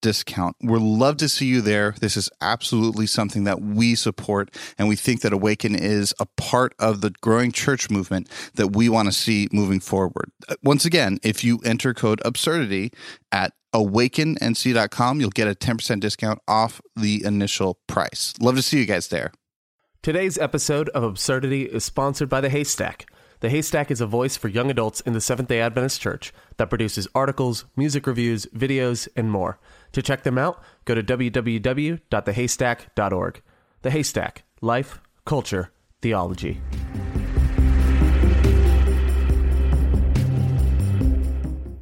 discount. We'd love to see you there. This is absolutely something that we support, and we think that Awaken is a part of the growing church movement that we want to see moving forward. Uh, once again, if you enter code absurdity at awakennc.com, you'll get a 10% discount off the initial price. Love to see you guys there. Today's episode of Absurdity is sponsored by The Haystack. The Haystack is a voice for young adults in the Seventh day Adventist Church that produces articles, music reviews, videos, and more. To check them out, go to www.thehaystack.org. The Haystack Life, Culture, Theology.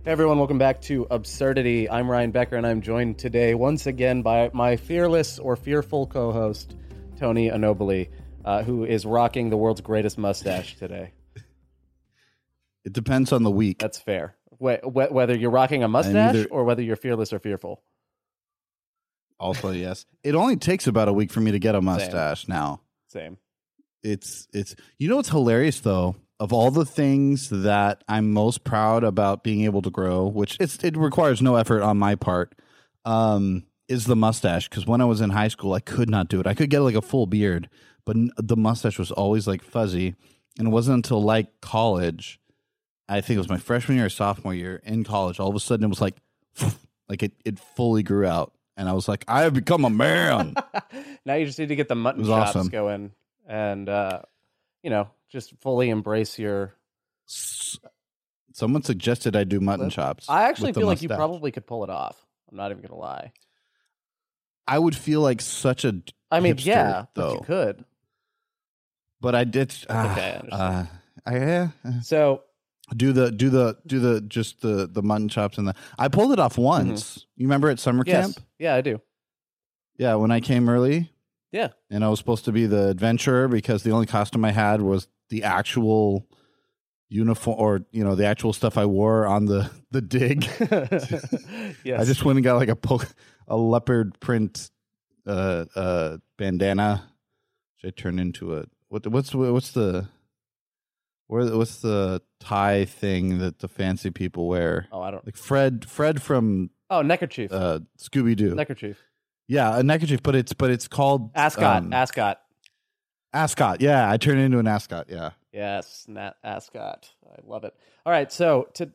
Hey everyone, welcome back to Absurdity. I'm Ryan Becker, and I'm joined today once again by my fearless or fearful co host, Tony Anobile, uh, who is rocking the world's greatest mustache today. It depends on the week. That's fair. Wh- wh- whether you're rocking a mustache either- or whether you're fearless or fearful. Also, yes. It only takes about a week for me to get a mustache Same. now. Same. It's it's you know what's hilarious though? Of all the things that I'm most proud about being able to grow, which it's it requires no effort on my part, um, is the mustache. Because when I was in high school, I could not do it. I could get like a full beard, but the mustache was always like fuzzy. And it wasn't until like college, I think it was my freshman year or sophomore year in college, all of a sudden it was like, like it it fully grew out and I was like, I have become a man. now you just need to get the mutton chops awesome. going, and uh, you know, just fully embrace your. Someone suggested I do mutton chops. I actually feel like you probably could pull it off. I'm not even gonna lie. I would feel like such a. I mean, hipster, yeah, though. but you could. But I did. Uh, okay, I uh, I, yeah. So do the do the do the just the the mutton chops and the I pulled it off once. Mm-hmm. You remember at summer yes. camp? Yeah, I do. Yeah, when I came early. Yeah. And I was supposed to be the adventurer because the only costume I had was the actual uniform or you know the actual stuff I wore on the the dig. yes. I just went and got like a po- a leopard print uh uh bandana which I turned into a what what's what's the what's the tie thing that the fancy people wear? Oh, I don't like Fred. Fred from oh neckerchief. Uh, Scooby Doo neckerchief. Yeah, a neckerchief, but it's but it's called ascot. Um, ascot. Ascot. Yeah, I turned into an ascot. Yeah. Yes, ascot. I love it. All right, so to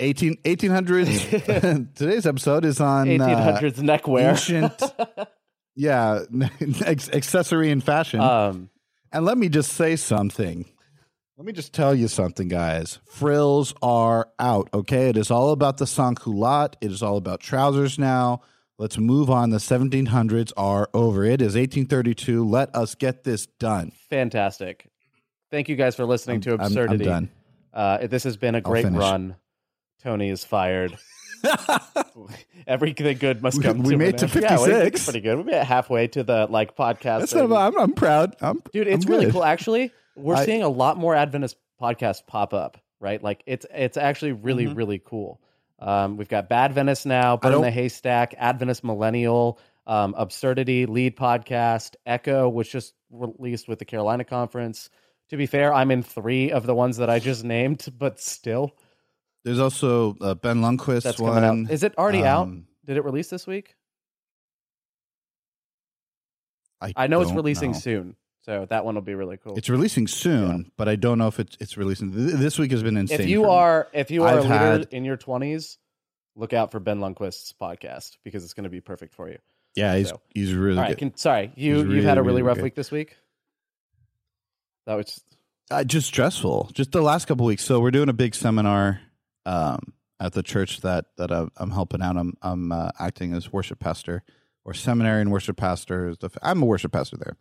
18, 1800s. today's episode is on 1800s uh, neckwear. Ancient, yeah, accessory and fashion. Um, and let me just say something. Let me just tell you something, guys. Frills are out, okay? It is all about the sans-culotte. It is all about trousers now. Let's move on. The 1700s are over. It is 1832. Let us get this done. Fantastic. Thank you guys for listening I'm, to Absurdity. I'm, I'm done. Uh, this has been a great run. Tony is fired. Everything good must come. We, we made to fifty six. Yeah, pretty good. We made halfway to the like podcast. That's not, I'm, I'm proud. I'm, dude. It's I'm really good. cool. Actually, we're I, seeing a lot more Adventist podcasts pop up. Right, like it's it's actually really mm-hmm. really cool. Um, we've got Bad Venice now, Burn the Haystack, Adventist Millennial, um, Absurdity, Lead Podcast, Echo, which just released with the Carolina Conference. To be fair, I'm in three of the ones that I just named, but still. There's also uh, Ben Lundquist That's one. Coming out. Is it already um, out? Did it release this week? I, I know it's releasing know. soon. So that one will be really cool. It's releasing soon, yeah. but I don't know if it's it's releasing. This week has been insane. If you are if you are I've a leader had, in your twenties, look out for Ben Lundquist's podcast because it's going to be perfect for you. Yeah, he's so. he's really good. Can, sorry, you you've had a really, really rough good. week this week. That was uh, just stressful. Just the last couple weeks. So we're doing a big seminar um, at the church that that I'm helping out. I'm I'm uh, acting as worship pastor or seminary and worship pastor. I'm a worship pastor there,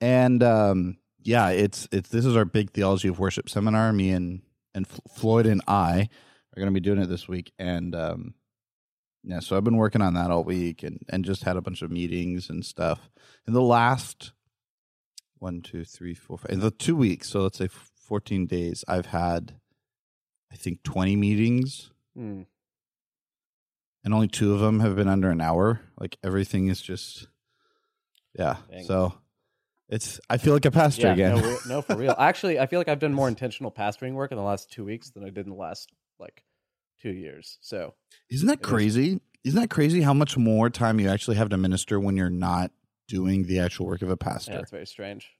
and um, yeah, it's it's this is our big theology of worship seminar. Me and and Floyd and I are going to be doing it this week, and um, yeah, so I've been working on that all week, and and just had a bunch of meetings and stuff. In the last one, two, three, four, five, in the two weeks, so let's say fourteen days, I've had, I think, twenty meetings. Mm and only two of them have been under an hour. Like everything is just, yeah. Dang. So it's I feel like a pastor yeah, again. No, no, for real. Actually, I feel like I've done more intentional pastoring work in the last two weeks than I did in the last like two years. So isn't that crazy? Is. not that crazy how much more time you actually have to minister when you're not doing the actual work of a pastor? Yeah, it's very strange.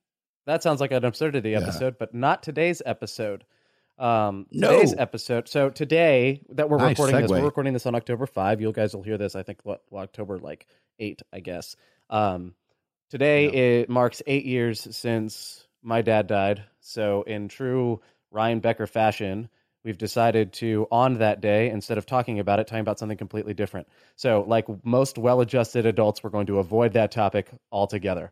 That sounds like an absurdity episode, yeah. but not today's episode. Um, today's episode. So today that we're nice recording segue. this, we're recording this on October five. You guys will hear this. I think what well, October like eight, I guess. Um, today yeah. it marks eight years since my dad died. So in true Ryan Becker fashion, we've decided to on that day instead of talking about it, talking about something completely different. So like most well-adjusted adults, we're going to avoid that topic altogether.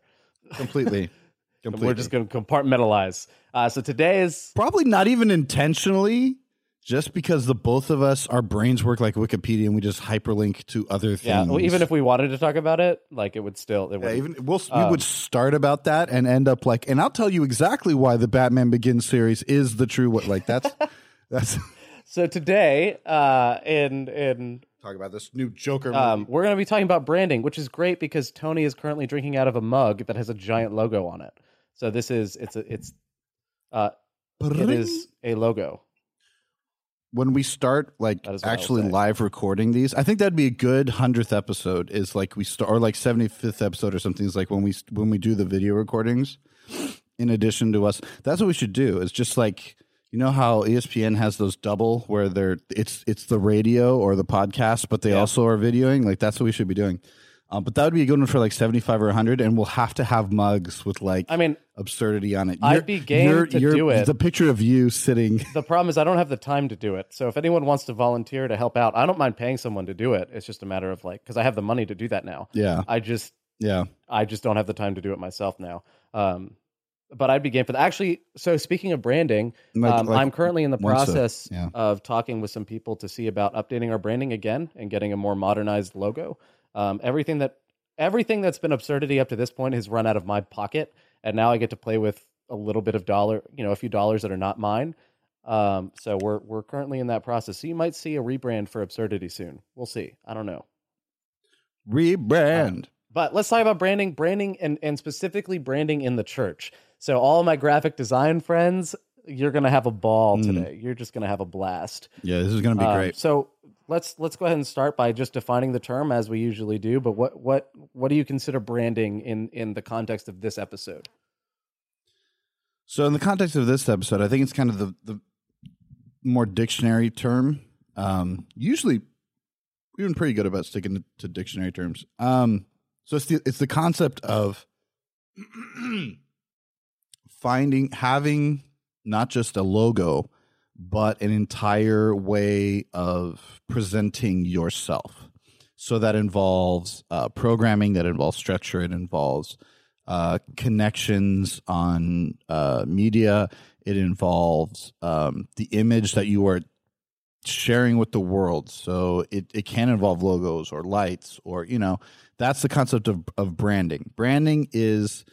Completely. Completely. We're just going to compartmentalize. Uh, so today is probably not even intentionally, just because the both of us, our brains work like Wikipedia, and we just hyperlink to other things. Yeah, well, even if we wanted to talk about it, like it would still. It would. Yeah, even we'll, um, we would start about that and end up like, and I'll tell you exactly why the Batman Begins series is the true what. Like that's that's. So today, uh, in in talk about this new Joker um, we're going to be talking about branding, which is great because Tony is currently drinking out of a mug that has a giant logo on it. So this is it's a it's uh it is a logo. When we start like actually live recording these, I think that'd be a good hundredth episode. Is like we start or like seventy fifth episode or something. Is like when we when we do the video recordings. In addition to us, that's what we should do. Is just like you know how ESPN has those double where they're it's it's the radio or the podcast, but they yeah. also are videoing. Like that's what we should be doing. Um, but that would be a good one for like 75 or 100 and we'll have to have mugs with like I mean absurdity on it. You're, I'd be game you're, to you're, do it. The picture of you sitting. The problem is I don't have the time to do it. So if anyone wants to volunteer to help out, I don't mind paying someone to do it. It's just a matter of like cuz I have the money to do that now. Yeah. I just Yeah. I just don't have the time to do it myself now. Um but I'd be game for that. Actually, so speaking of branding, like, um, like I'm currently in the process yeah. of talking with some people to see about updating our branding again and getting a more modernized logo. Um, everything that everything that's been absurdity up to this point has run out of my pocket, and now I get to play with a little bit of dollar, you know, a few dollars that are not mine. Um, so we're we're currently in that process. So you might see a rebrand for absurdity soon. We'll see. I don't know. Rebrand. Um, but let's talk about branding, branding, and and specifically branding in the church. So all my graphic design friends, you're gonna have a ball mm. today. You're just gonna have a blast. Yeah, this is gonna be um, great. So let's let's go ahead and start by just defining the term as we usually do. But what what what do you consider branding in in the context of this episode? So, in the context of this episode, I think it's kind of the the more dictionary term. Um, usually, we've been pretty good about sticking to, dictionary terms. Um, so it's the it's the concept of finding having not just a logo but an entire way of presenting yourself. So that involves uh, programming, that involves structure, it involves uh, connections on uh, media, it involves um, the image that you are sharing with the world. So it, it can involve logos or lights or, you know, that's the concept of, of branding. Branding is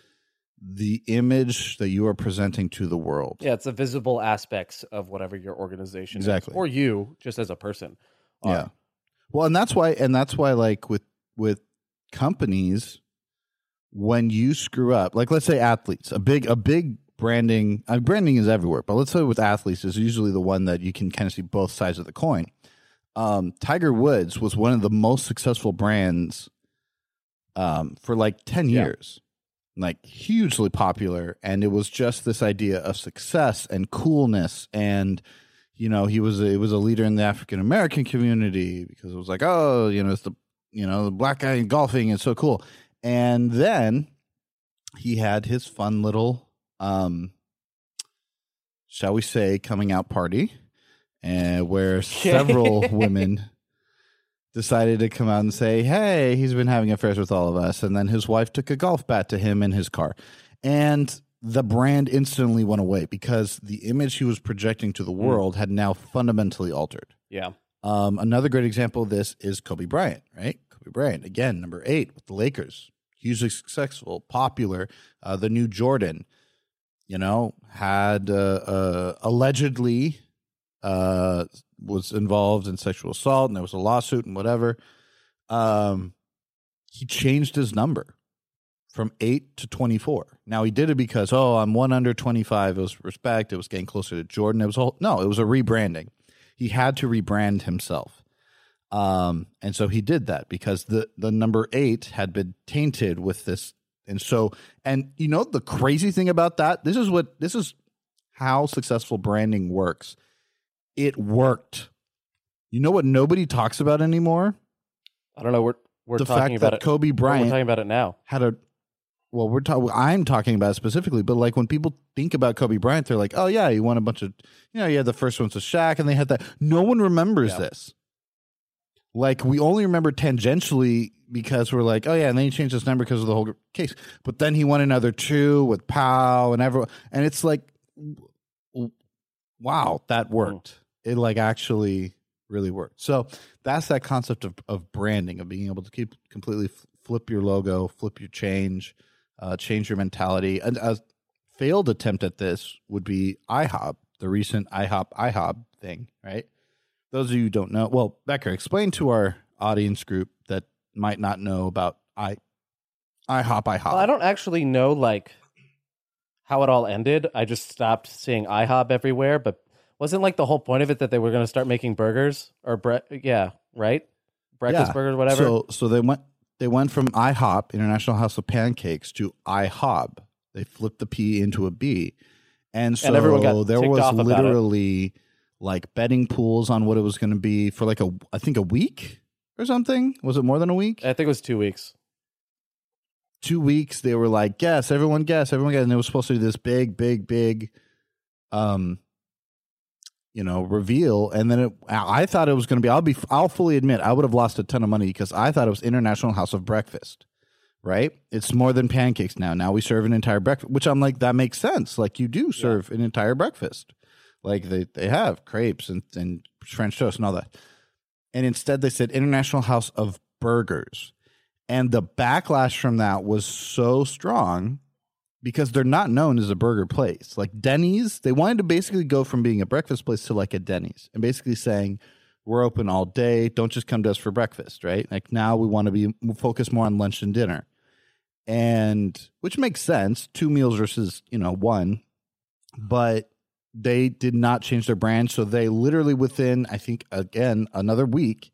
the image that you are presenting to the world. Yeah, it's the visible aspects of whatever your organization exactly. Is, or you just as a person. Are. Yeah. Well, and that's why and that's why like with with companies when you screw up, like let's say athletes, a big a big branding uh, branding is everywhere, but let's say with athletes is usually the one that you can kind of see both sides of the coin. Um, Tiger Woods was one of the most successful brands um, for like 10 years like hugely popular and it was just this idea of success and coolness and you know he was a, it was a leader in the African American community because it was like oh you know it's the you know the black guy golfing is so cool. And then he had his fun little um shall we say coming out party and where several women decided to come out and say, "Hey, he's been having affairs with all of us." And then his wife took a golf bat to him in his car. And the brand instantly went away because the image he was projecting to the hmm. world had now fundamentally altered. Yeah. Um, another great example of this is Kobe Bryant, right? Kobe Bryant, again, number eight with the Lakers, hugely successful, popular. Uh, the new Jordan, you know, had uh, uh, allegedly uh, was involved in sexual assault and there was a lawsuit and whatever. Um, he changed his number from eight to 24. Now he did it because, oh, I'm one under 25. It was respect. It was getting closer to Jordan. It was all, no, it was a rebranding. He had to rebrand himself. Um, and so he did that because the, the number eight had been tainted with this. And so, and you know, the crazy thing about that, this is what, this is how successful branding works it worked. You know what nobody talks about anymore? I don't know. We're we're the talking fact about that it. Kobe Bryant. We're talking about it now. Had a well, we're talking. I'm talking about it specifically, but like when people think about Kobe Bryant, they're like, "Oh yeah, he won a bunch of, you know, he had the first ones with Shaq, and they had that." No one remembers yeah. this. Like we only remember tangentially because we're like, "Oh yeah," and then he changed his number because of the whole case. But then he won another two with Pau and everyone, and it's like, wow, that mm. worked it like actually really worked. So that's that concept of, of branding, of being able to keep completely flip your logo, flip your change, uh, change your mentality. And a failed attempt at this would be IHOP, the recent IHOP IHOP thing, right? Those of you who don't know, well, Becker, explain to our audience group that might not know about I IHOP IHOB. Well, I don't actually know like how it all ended. I just stopped seeing IHOP everywhere, but wasn't like the whole point of it that they were going to start making burgers or bre- yeah, right? Breakfast yeah. burgers, whatever. So so they went they went from IHOP, International House of Pancakes, to IHOB. They flipped the P into a B. And so and there was literally like betting pools on what it was going to be for like a I think a week or something. Was it more than a week? I think it was 2 weeks. 2 weeks they were like, "Guess, everyone guess, everyone guess." And it was supposed to be this big big big um you know, reveal. And then it, I thought it was going to be, I'll be, I'll fully admit, I would have lost a ton of money because I thought it was International House of Breakfast, right? It's more than pancakes now. Now we serve an entire breakfast, which I'm like, that makes sense. Like you do serve yeah. an entire breakfast. Like they, they have crepes and, and French toast and all that. And instead they said International House of Burgers. And the backlash from that was so strong because they're not known as a burger place. Like Denny's, they wanted to basically go from being a breakfast place to like a Denny's and basically saying, we're open all day. Don't just come to us for breakfast, right? Like now we want to be focused more on lunch and dinner. And which makes sense, two meals versus, you know, one. But they did not change their brand. So they literally within, I think, again, another week,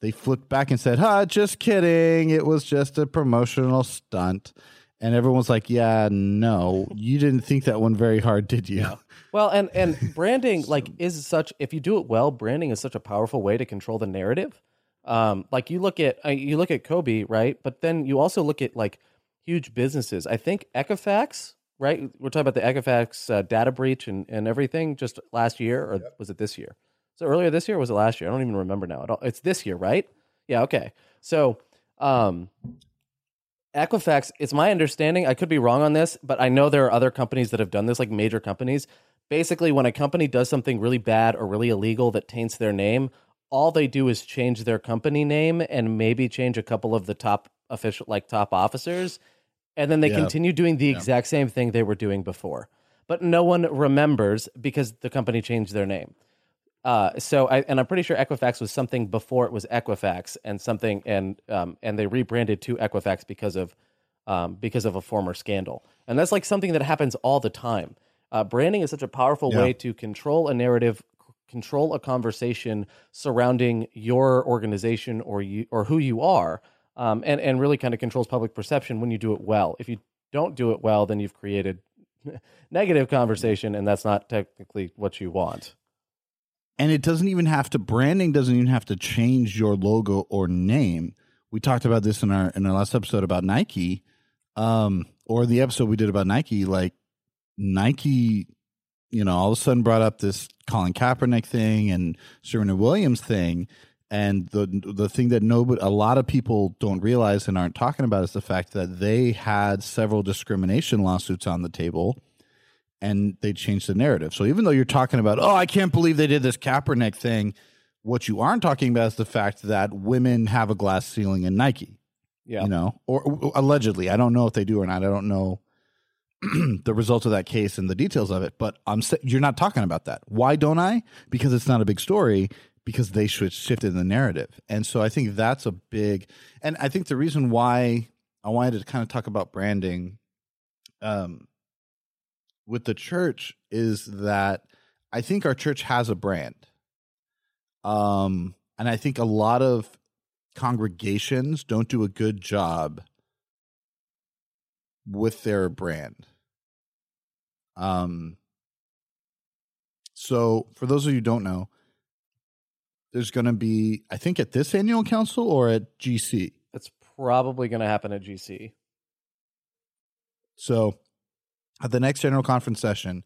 they flipped back and said, huh, just kidding. It was just a promotional stunt. And everyone's like, "Yeah, no, you didn't think that one very hard, did you?" Yeah. Well, and and branding like is such if you do it well, branding is such a powerful way to control the narrative. Um, like you look at uh, you look at Kobe, right? But then you also look at like huge businesses. I think Equifax, right? We're talking about the Equifax uh, data breach and and everything just last year, or yep. was it this year? So earlier this year was it last year? I don't even remember now. It's this year, right? Yeah. Okay. So um, Equifax, it's my understanding, I could be wrong on this, but I know there are other companies that have done this, like major companies. Basically, when a company does something really bad or really illegal that taints their name, all they do is change their company name and maybe change a couple of the top official, like top officers. And then they yeah. continue doing the yeah. exact same thing they were doing before. But no one remembers because the company changed their name. Uh, so I and I'm pretty sure Equifax was something before it was Equifax and something and um, and they rebranded to Equifax because of um, because of a former scandal. And that's like something that happens all the time. Uh, branding is such a powerful yeah. way to control a narrative, c- control a conversation surrounding your organization or you or who you are, um, and and really kind of controls public perception when you do it well. If you don't do it well, then you've created negative conversation, and that's not technically what you want. And it doesn't even have to branding doesn't even have to change your logo or name. We talked about this in our in our last episode about Nike, um, or the episode we did about Nike. Like Nike, you know, all of a sudden brought up this Colin Kaepernick thing and Serena Williams thing, and the the thing that nobody, a lot of people don't realize and aren't talking about is the fact that they had several discrimination lawsuits on the table, and they changed the narrative. So even though you're talking about, oh, I can't believe they did this Kaepernick thing, what you aren't talking about is the fact that women have a glass ceiling in Nike. Yeah, you know, or, or allegedly, I don't know if they do or not. I don't know the results of that case and the details of it. But I'm you're not talking about that. Why don't I? Because it's not a big story because they shifted the narrative. And so I think that's a big, and I think the reason why I wanted to kind of talk about branding um, with the church is that I think our church has a brand. Um, and I think a lot of congregations don't do a good job with their brand. Um, so for those of you who don't know, there's going to be, I think, at this annual council or at GC. It's probably going to happen at GC. So, at the next general conference session,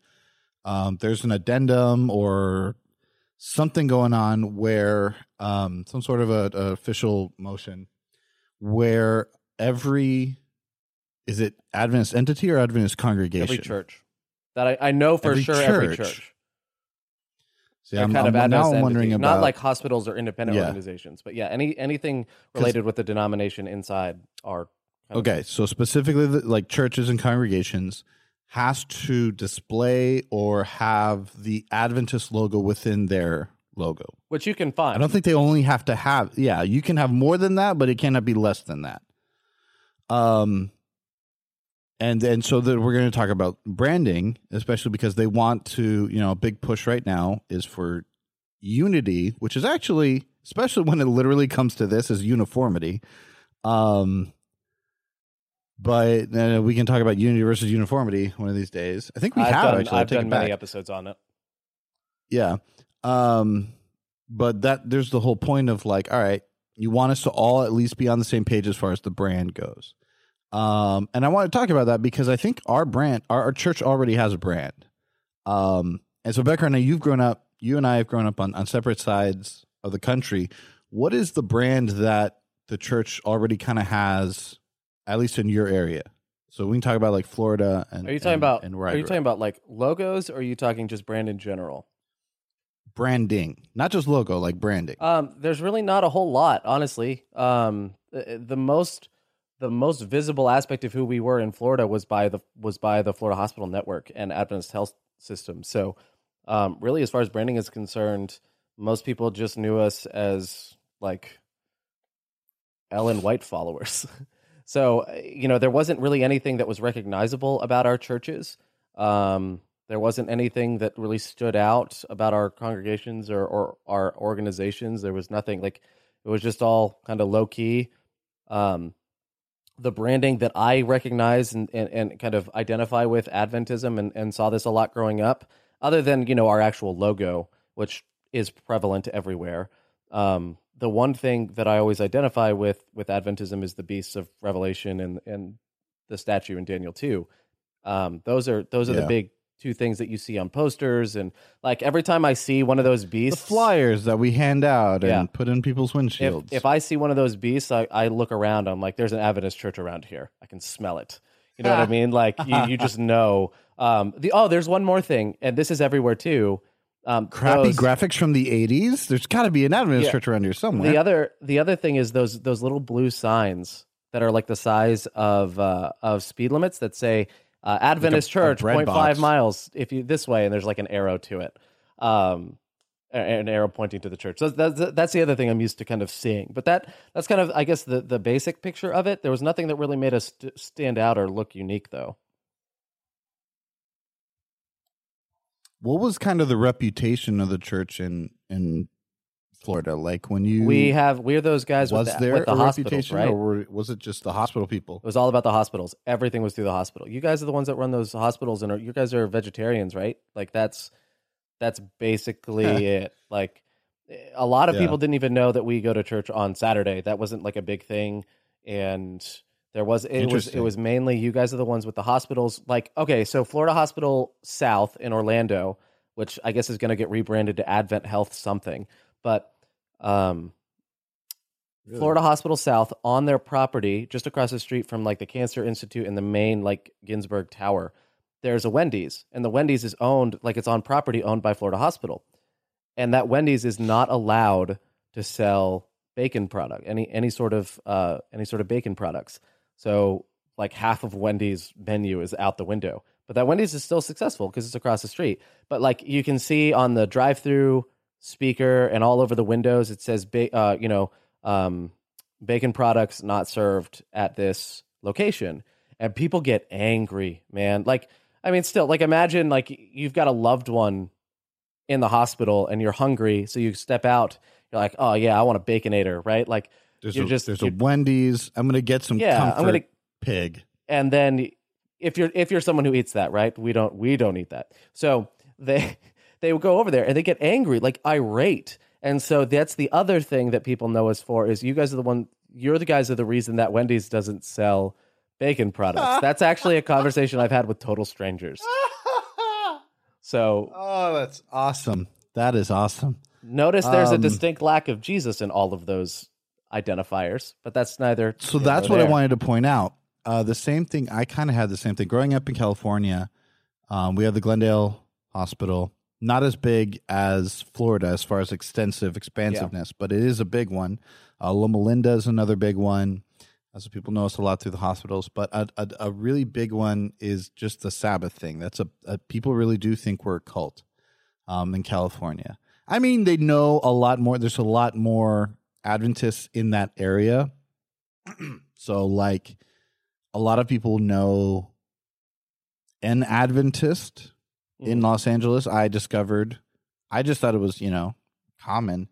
um, there's an addendum or something going on where um, some sort of a, a, official motion where every is it Adventist entity or Adventist congregation? Every church that I, I know for every sure. Church. Every church See, I'm, kind I'm, of now I'm wondering about not like hospitals or independent yeah. organizations, but yeah, any anything related with the denomination inside are okay. Of, so specifically, like churches and congregations has to display or have the Adventist logo within their logo, which you can find. I don't think they only have to have. Yeah, you can have more than that, but it cannot be less than that. Um, and and so that we're going to talk about branding, especially because they want to, you know, a big push right now is for unity, which is actually, especially when it literally comes to this, is uniformity. Um, but uh, we can talk about unity versus uniformity one of these days. I think we I've have done, actually. I've done many episodes on it. Yeah, um, but that there's the whole point of like, all right, you want us to all at least be on the same page as far as the brand goes. Um, and I want to talk about that because I think our brand, our, our church already has a brand. Um, and so Becker, now you've grown up, you and I have grown up on, on separate sides of the country. What is the brand that the church already kind of has, at least in your area? So we can talk about like Florida and are you talking and, about and are you talking about like logos or are you talking just brand in general? Branding, not just logo, like branding. Um, there's really not a whole lot, honestly. Um, the, the most the most visible aspect of who we were in Florida was by the was by the Florida Hospital Network and Adventist Health System. So, um, really, as far as branding is concerned, most people just knew us as like Ellen White followers. so, you know, there wasn't really anything that was recognizable about our churches. Um, there wasn't anything that really stood out about our congregations or, or our organizations. There was nothing like it was just all kind of low key. Um, the branding that I recognize and, and, and, kind of identify with Adventism and, and saw this a lot growing up, other than, you know, our actual logo, which is prevalent everywhere. Um, the one thing that I always identify with with Adventism is the beasts of Revelation and, and the statue in Daniel 2. Um, those are those are yeah. the big two things that you see on posters and like every time I see one of those beasts, the flyers that we hand out yeah. and put in people's windshields. If, if I see one of those beasts, I, I look around. I'm like, there's an Adventist church around here. I can smell it. You know what I mean? Like you, you just know. Um, the oh, there's one more thing, and this is everywhere too. Um, Crappy those, graphics from the '80s. There's got to be an Adventist yeah. church around here somewhere. The other, the other thing is those those little blue signs that are like the size of uh, of speed limits that say uh, Adventist like a, Church, a 0.5 box. miles if you this way, and there's like an arrow to it, um, an arrow pointing to the church. So that's, that's the other thing I'm used to kind of seeing. But that that's kind of I guess the the basic picture of it. There was nothing that really made us st- stand out or look unique, though. What was kind of the reputation of the church in in Florida? Like when you we have we're those guys was with the, there with the a reputation, right? or were, was it just the hospital people? It was all about the hospitals. Everything was through the hospital. You guys are the ones that run those hospitals, and are, you guys are vegetarians, right? Like that's that's basically it. Like a lot of Yeah. people didn't even know that we go to church on Saturday. That wasn't like a big thing, and there was it was it was mainly you guys are the ones with the hospitals. Like okay, so Florida Hospital South in Orlando, which I guess is going to get rebranded to Advent Health something, but um Really? Florida Hospital South on their property, just across the street from like the Cancer Institute and the main like Ginsburg Tower, there's a Wendy's, and the Wendy's is owned like it's on property owned by Florida Hospital, and that Wendy's is not allowed to sell bacon product any any sort of uh any sort of bacon products. So like half of Wendy's menu is out the window, but that Wendy's is still successful because it's across the street. But like you can see on the drive-through speaker and all over the windows, it says uh you know um, bacon products not served at this location. And people get angry, man. Like, I mean, still, like, imagine like you've got a loved one in the hospital and you're hungry, so you step out. You're like, oh yeah, I want a baconator, right? Like, There's You're a, just- there's a Wendy's. I'm gonna get some yeah, comfort I'm gonna. pig. And then if you're if you're someone who eats that, right? We don't we don't eat that. So they they would go over there and they get angry, like irate. And so that's the other thing that people know us for is you guys are the one you're the guys are the reason that Wendy's doesn't sell bacon products. That's actually a conversation I've had with total strangers. So oh, that's awesome. That is awesome. notice there's a Um, distinct lack of Jesus in all of those identifiers, but that's neither. So that's what I wanted to point out. Uh, the same thing. I kind of had the same thing growing up in California. Um, we have the Glendale Hospital, not as big as Florida as far as extensive expansiveness, but it is a big one. Uh, Loma Linda is another big one. As people know us a lot through the hospitals, but a, a, a really big one is just the Sabbath thing. That's a, a people really do think we're a cult um, in California. I mean, they know a lot more. There's a lot more Adventists in that area. so, like, a lot of people know an Adventist in Mhm. Los Angeles. I discovered, I just thought it was, you know, common.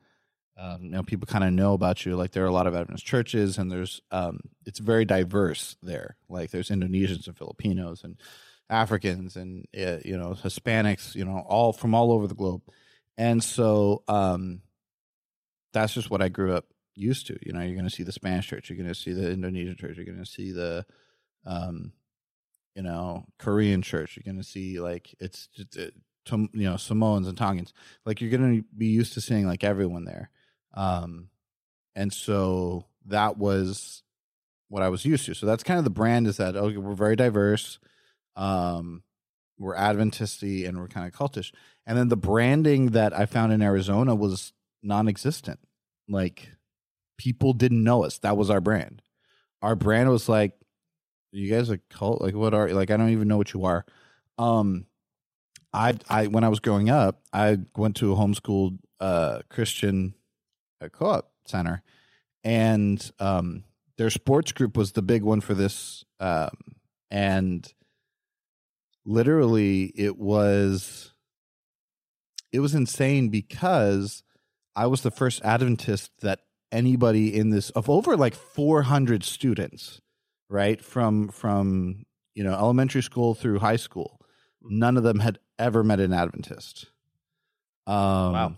Um, you know, people kind of know about you. Like, there are a lot of Adventist churches, and there's, um, it's very diverse there. Like, there's Indonesians and Filipinos and Africans and uh, you know Hispanics, you know, all from all over the globe. And so um that's just what I grew up used to. You know, you're going to see the Spanish church, you're going to see the Indonesian church, you're going to see the um you know, Korean church, you're going to see like it's just uh, Tom- you know, Samoans and Tongans. Like you're going to be used to seeing like everyone there. Um and so that was what I was used to. So that's kind of the brand is that okay, we're very diverse um we're adventisty and we're kind of cultish and then the branding that i found in arizona was non-existent. Like people didn't know us. That was our brand. Our brand was like you guys a cult like what are like i don't even know what you are. Um i i when i was growing up i went to a homeschooled uh christian uh, co-op center. And um their sports group was the big one for this um and literally it was it was insane because I was the first Adventist that anybody in this of over like 400 students, right? From from you know elementary school through high school. None of them had ever met an Adventist. Um Wow.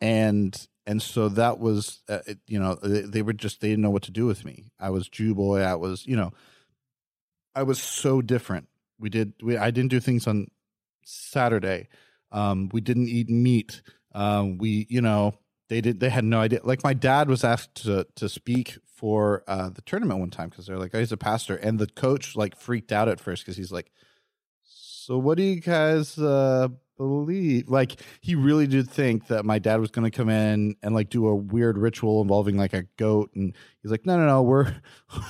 And and so that was uh, it, you know they, they were just they didn't know what to do with me. I was Jew boy. I was you know I was so different. We did we I didn't do things on Saturday. Um, we didn't eat meat. Um, we you know they did they had no idea. Like my dad was asked to to speak for uh, the tournament one time because they're like, oh, he's a pastor, and the coach like freaked out at first because he's like, so what do you guys uh, believe? Like he really did think that my dad was going to come in and like do a weird ritual involving like a goat, and he's like, no, no, no, we're.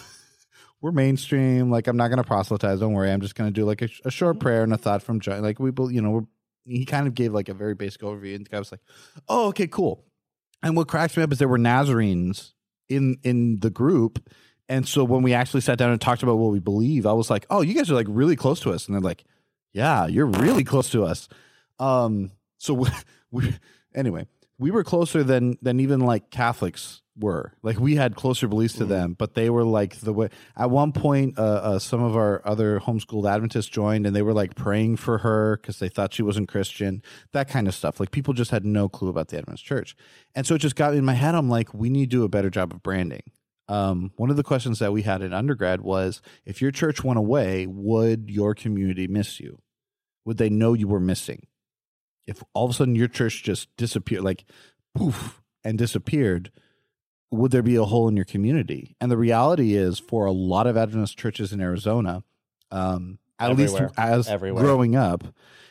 we're mainstream. Like I'm not going to proselytize. Don't worry. I'm just going to do like a, a short prayer and a thought from John. Like we, you know, we're, he kind of gave like a very basic overview, and the guy was like, "Oh, okay, cool." And what cracks me up is there were Nazarenes in in the group, and so when we actually sat down and talked about what we believe, I was like, "Oh, you guys are like really close to us," and they're like, "Yeah, you're really close to us." Um, so we, we anyway, we were closer than than even like Catholics were. Like we had closer beliefs to mm. them, but they were like the way. At one point, uh, uh, some of our other homeschooled Adventists joined, and they were like praying for her because they thought she wasn't Christian. That kind of stuff. Like people just had no clue about the Adventist Church, and so it just got in my head. I'm like, we need to do a better job of branding. Um, one of the questions that we had in undergrad was, if your church went away, would your community miss you? Would they know you were missing? If all of a sudden your church just disappeared, like poof, and disappeared would there be a hole in your community? And the reality is, for a lot of Adventist churches in Arizona, um, at everywhere. least as everywhere. growing up,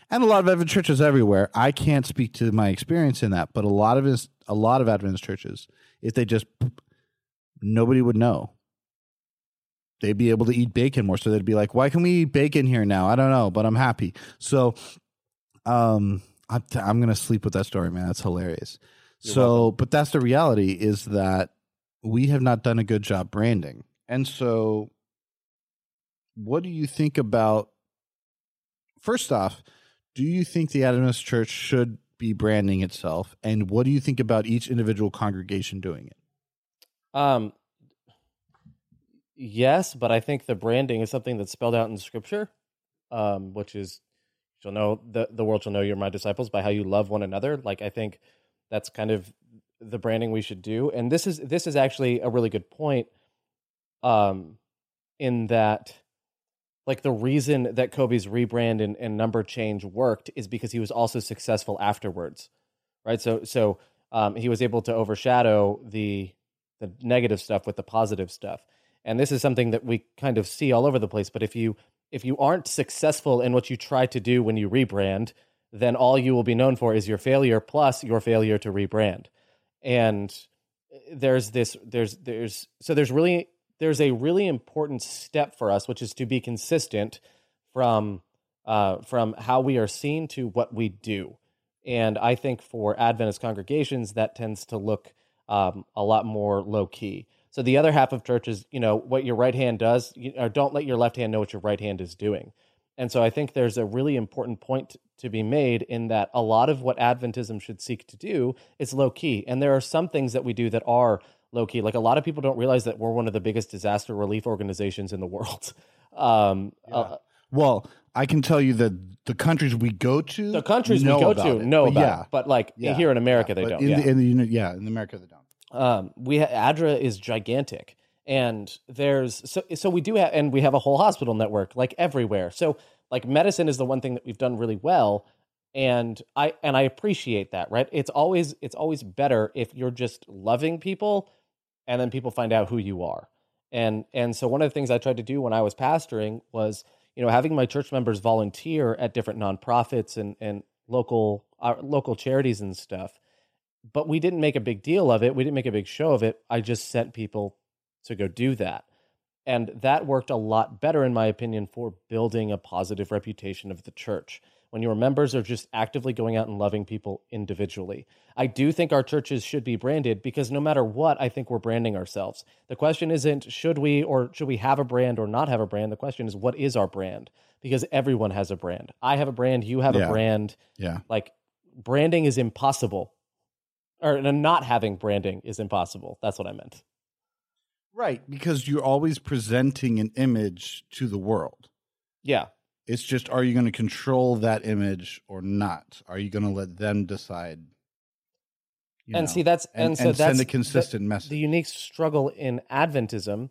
and a lot of Adventist churches everywhere, I can't speak to my experience in that, but a lot of a lot of Adventist churches, if they just nobody would know. They'd be able to eat bacon more, so they'd be like, "Why can we eat bacon here now?" I don't know, but I'm happy. So, um, I'm, t- I'm gonna sleep with that story, man. That's hilarious. You're so, welcome. but that's the reality is that we have not done a good job branding. And so, what do you think about? First off, do you think the Adventist Church should be branding itself, and what do you think about each individual congregation doing it? Um, yes, but I think the branding is something that's spelled out in Scripture, um, which is know the the world shall know you're my disciples by how you love one another. Like I think that's kind of the branding we should do. And this is this is actually a really good point. Um, in that, like the reason that Kobe's rebrand and, and number change worked is because he was also successful afterwards, right? So so um, he was able to overshadow the the negative stuff with the positive stuff. And this is something that we kind of see all over the place. But if you if you aren't successful in what you try to do when you rebrand, then all you will be known for is your failure plus your failure to rebrand. And there's this there's there's so there's really there's a really important step for us, which is to be consistent from uh, from how we are seen to what we do. And I think for Adventist congregations, that tends to look um, a lot more low key. So the other half of church is, you know, what your right hand does, you, or don't let your left hand know what your right hand is doing. And so I think there's a really important point to be made in that a lot of what Adventism should seek to do is low key. And there are some things that we do that are low key. Like a lot of people don't realize that we're one of the biggest disaster relief organizations in the world. Um, yeah. uh, well, I can tell you that the countries we go to, the countries we go to it. know about yeah. it. But like yeah. here in America, they don't. In. The, in the, yeah, in America, they don't. Um, we ha- ADRA is gigantic and there's so so we do have and we have a whole hospital network like everywhere. So like medicine is the one thing that we've done really well and i and i appreciate that right? It's always it's always better if you're just loving people and then people find out who you are. And and so one of the things i tried to do when i was pastoring was you know having my church members volunteer at different nonprofits and and local uh, local charities and stuff but we didn't make a big deal of it we didn't make a big show of it i just sent people to go do that and that worked a lot better, in my opinion, for building a positive reputation of the church. When your members are just actively going out and loving people individually. I do think our churches should be branded because no matter what, I think we're branding ourselves. The question isn't should we or should we have a brand or not have a brand? The question is what is our brand? Because everyone has a brand. I have a brand, you have yeah. a brand. Yeah. Like branding is impossible. Or not having branding is impossible. That's what I meant. Right, because you're always presenting an image to the world. Yeah. It's just are you going to control that image or not? Are you going to let them decide? and know, see that's and, and so and that's send a consistent the, message. The unique struggle in Adventism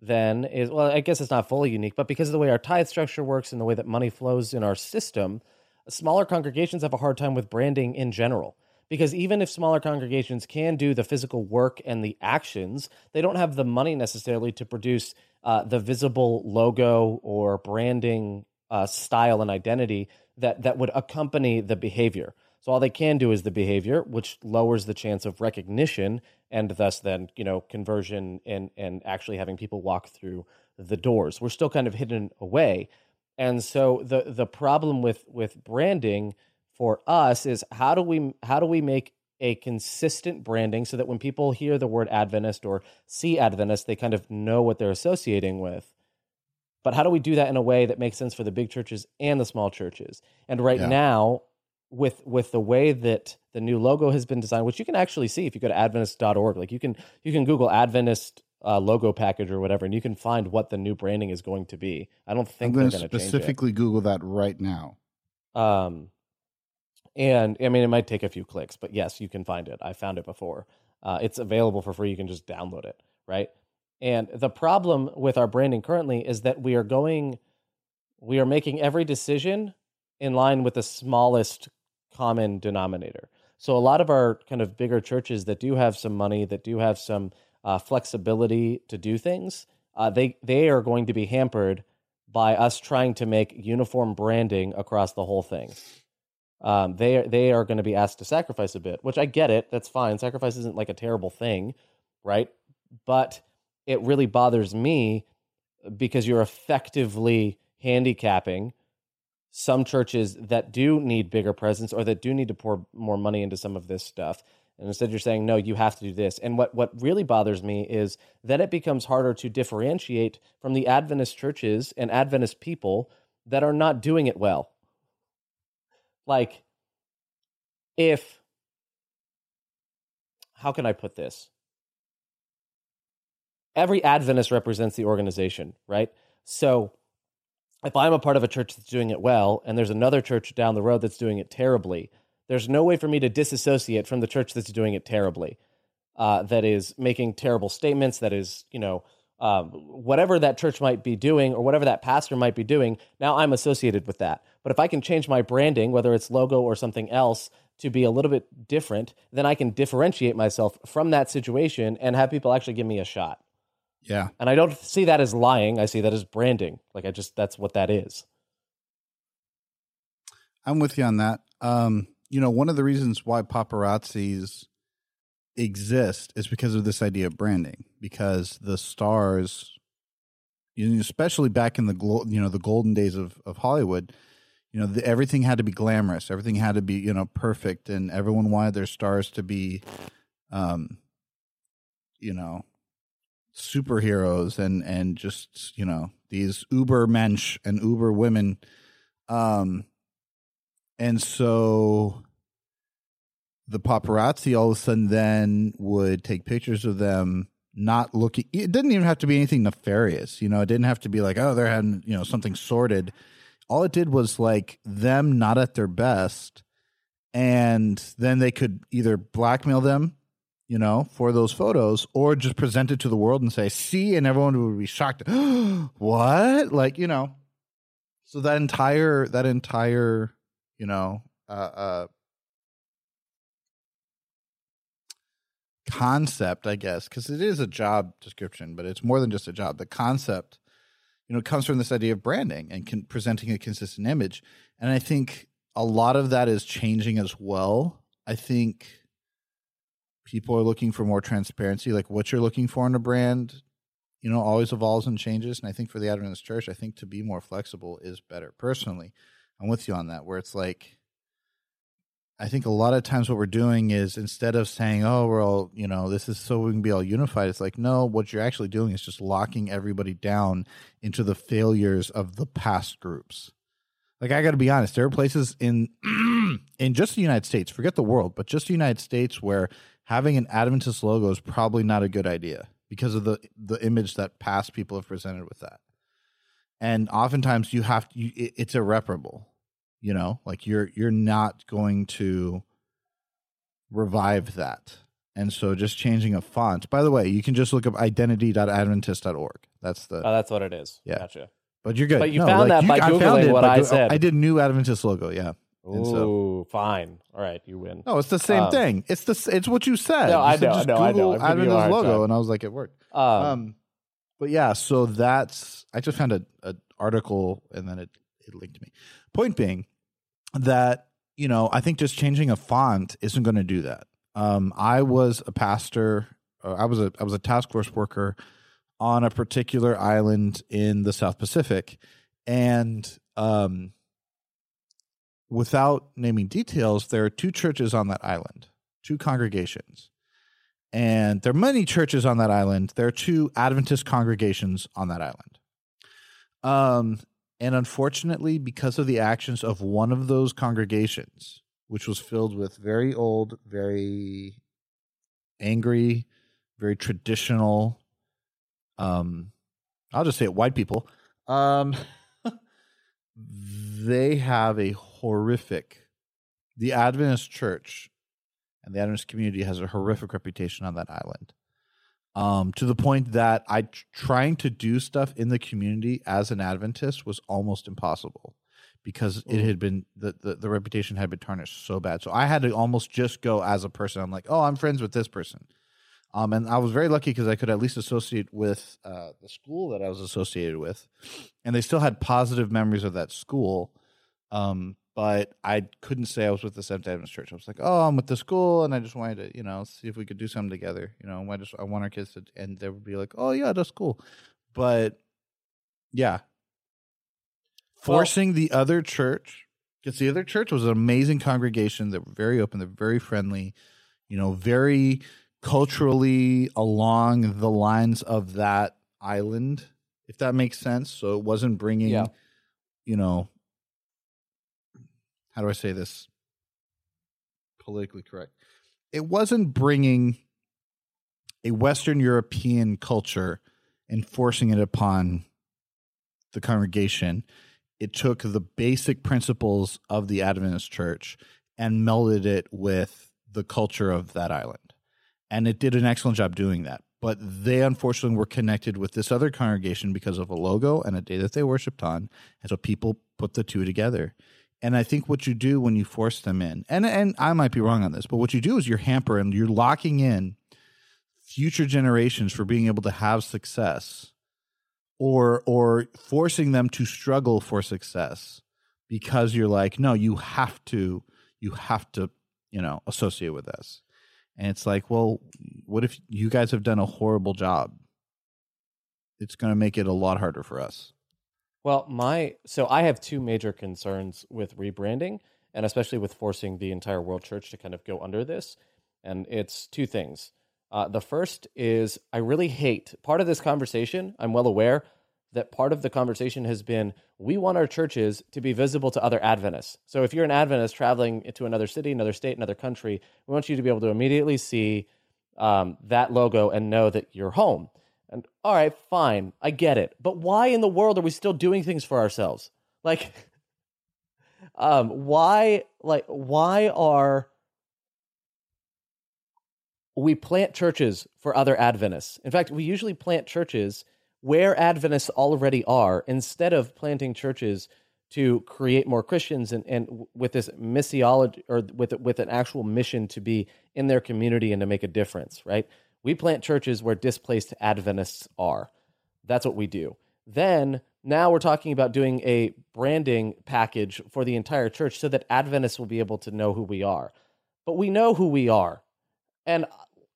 then is well, I guess it's not fully unique, but because of the way our tithe structure works and the way that money flows in our system, smaller congregations have a hard time with branding in general because even if smaller congregations can do the physical work and the actions, they don't have the money necessarily to produce uh, the visible logo or branding uh, style and identity that that would accompany the behavior. So all they can do is the behavior, which lowers the chance of recognition and thus then you know conversion and and actually having people walk through the doors. We're still kind of hidden away, and so the the problem with with branding for us is how do we how do we make a consistent branding so that when people hear the word Adventist or see Adventist, they kind of know what they're associating with. But how do we do that in a way that makes sense for the big churches and the small churches? And right yeah. now, with with the way that the new logo has been designed, which you can actually see if you go to adventist.org. Like you can you can Google Adventist uh, logo package or whatever, and you can find what the new branding is going to be. I don't think I'm going to specifically Google that right now. Um, and I mean, it might take a few clicks, but yes, you can find it. I found it before. Uh, it's available for free. You can just download it, right? And the problem with our branding currently is that we are going, we are making every decision in line with the smallest common denominator. So a lot of our kind of bigger churches that do have some money, that do have some uh, flexibility to do things, uh, they they are going to be hampered by us trying to make uniform branding across the whole thing. Um, they they are going to be asked to sacrifice a bit, which I get it. That's fine. Sacrifice isn't like a terrible thing, right? But it really bothers me because you're effectively handicapping some churches that do need bigger presence or that do need to pour more money into some of this stuff. And instead, you're saying, no, you have to do this. And what, what really bothers me is that it becomes harder to differentiate from the Adventist churches and Adventist people that are not doing it well. Like, if, how can I put this? Every Adventist represents the organization, right? So, if I'm a part of a church that's doing it well and there's another church down the road that's doing it terribly, there's no way for me to disassociate from the church that's doing it terribly, uh, that is making terrible statements, that is, you know, um, whatever that church might be doing or whatever that pastor might be doing, now I'm associated with that. But if I can change my branding, whether it's logo or something else, to be a little bit different, then I can differentiate myself from that situation and have people actually give me a shot. Yeah. And I don't see that as lying. I see that as branding. Like I just that's what that is. I'm with you on that. Um, you know, one of the reasons why paparazzis exist is because of this idea of branding. Because the stars, especially back in the you know the golden days of of Hollywood, you know, the, everything had to be glamorous. Everything had to be you know perfect, and everyone wanted their stars to be, um, you know, superheroes and and just you know these uber mensch and uber women um and so the paparazzi all of a sudden then would take pictures of them not looking it didn't even have to be anything nefarious you know it didn't have to be like oh they're having you know something sordid all it did was like them not at their best and then they could either blackmail them you know, for those photos, or just present it to the world and say, see, and everyone would be shocked. what? Like, you know, so that entire, that entire, you know, uh, uh, concept, I guess, because it is a job description, but it's more than just a job. The concept, you know, comes from this idea of branding and con- presenting a consistent image. And I think a lot of that is changing as well. I think people are looking for more transparency, like what you're looking for in a brand, you know, always evolves and changes. And I think for the Adventist church, I think to be more flexible is better. Personally, I'm with you on that, where it's like, I think a lot of times what we're doing is instead of saying, oh, we're all, you know, this is so we can be all unified, it's like, no, what you're actually doing is just locking everybody down into the failures of the past groups. Like I got to be honest, there are places in in just the United States, forget the world, but just the United States where having an Adventist logo is probably not a good idea because of the the image that past people have presented with that. And oftentimes you have to, you, it, it's irreparable. You know, like you're you're not going to revive that. And so just changing a font. By the way, you can just look up identity.adventist.org. That's the Oh, that's what it is. Yeah. Gotcha. But you're good. But you no, found like, that by you, Googling what I said. I did new Adventist logo, yeah. And so, fine. All right, you win. No, it's the same um, thing. It's the it's what you said. No, you I know. Just no, Google I know. Adventist logo, time. and I was like, it worked. Um, um, but yeah, so that's I just found a, a article, and then it it linked me. Point being that you know I think just changing a font isn't going to do that. Um, I was a pastor. Uh, I was a I was a task force worker on a particular island in the South Pacific, and um, without naming details, there are two churches on that island, two congregations. And there are many churches on that island. There are two Adventist congregations on that island. Um, and unfortunately, because of the actions of one of those congregations, which was filled with very old, very angry, very traditional. Um, I'll just say it, white people. Um, they have a horrific. The Adventist Church and the Adventist community has a horrific reputation on that island. Um, to the point that I trying to do stuff in the community as an Adventist was almost impossible because it mm. had been the, the, the reputation had been tarnished so bad. So I had to almost just go as a person. I'm like, oh, I'm friends with this person. Um, and I was very lucky because I could at least associate with uh, the school that I was associated with, and they still had positive memories of that school. Um, but I couldn't say I was with the Seventh Adventist Church. I was like, oh, I'm with the school, and I just wanted to, you know, see if we could do something together. You know, I just I want our kids to, and they would be like, oh yeah, that's cool. But yeah, forcing well, the other church because the other church was an amazing congregation They were very open they're very friendly you know very culturally along the lines of that island if that makes sense so it wasn't bringing yeah. you know how do i say this politically correct it wasn't bringing a western european culture and forcing it upon the congregation it took the basic principles of the Adventist church and melded it with the culture of that island. And it did an excellent job doing that. But they unfortunately were connected with this other congregation because of a logo and a day that they worshiped on. And so people put the two together. And I think what you do when you force them in, and and I might be wrong on this, but what you do is you're hampering, you're locking in future generations for being able to have success or or forcing them to struggle for success because you're like no you have to you have to you know associate with us and it's like well what if you guys have done a horrible job? It's going to make it a lot harder for us well my so i have two major concerns with rebranding and especially with forcing the entire world church to kind of go under this and it's two things uh, the first is I really hate part of this conversation. I'm well aware that part of the conversation has been we want our churches to be visible to other Adventists. So if you're an Adventist traveling to another city, another state, another country, we want you to be able to immediately see um, that logo and know that you're home. And all right, fine, I get it. But why in the world are we still doing things for ourselves? Like, um, why, like, why are we plant churches for other Adventists. In fact, we usually plant churches where Adventists already are instead of planting churches to create more Christians and, and with this missiology or with, with an actual mission to be in their community and to make a difference, right? We plant churches where displaced Adventists are. That's what we do. Then now we're talking about doing a branding package for the entire church so that Adventists will be able to know who we are. But we know who we are. And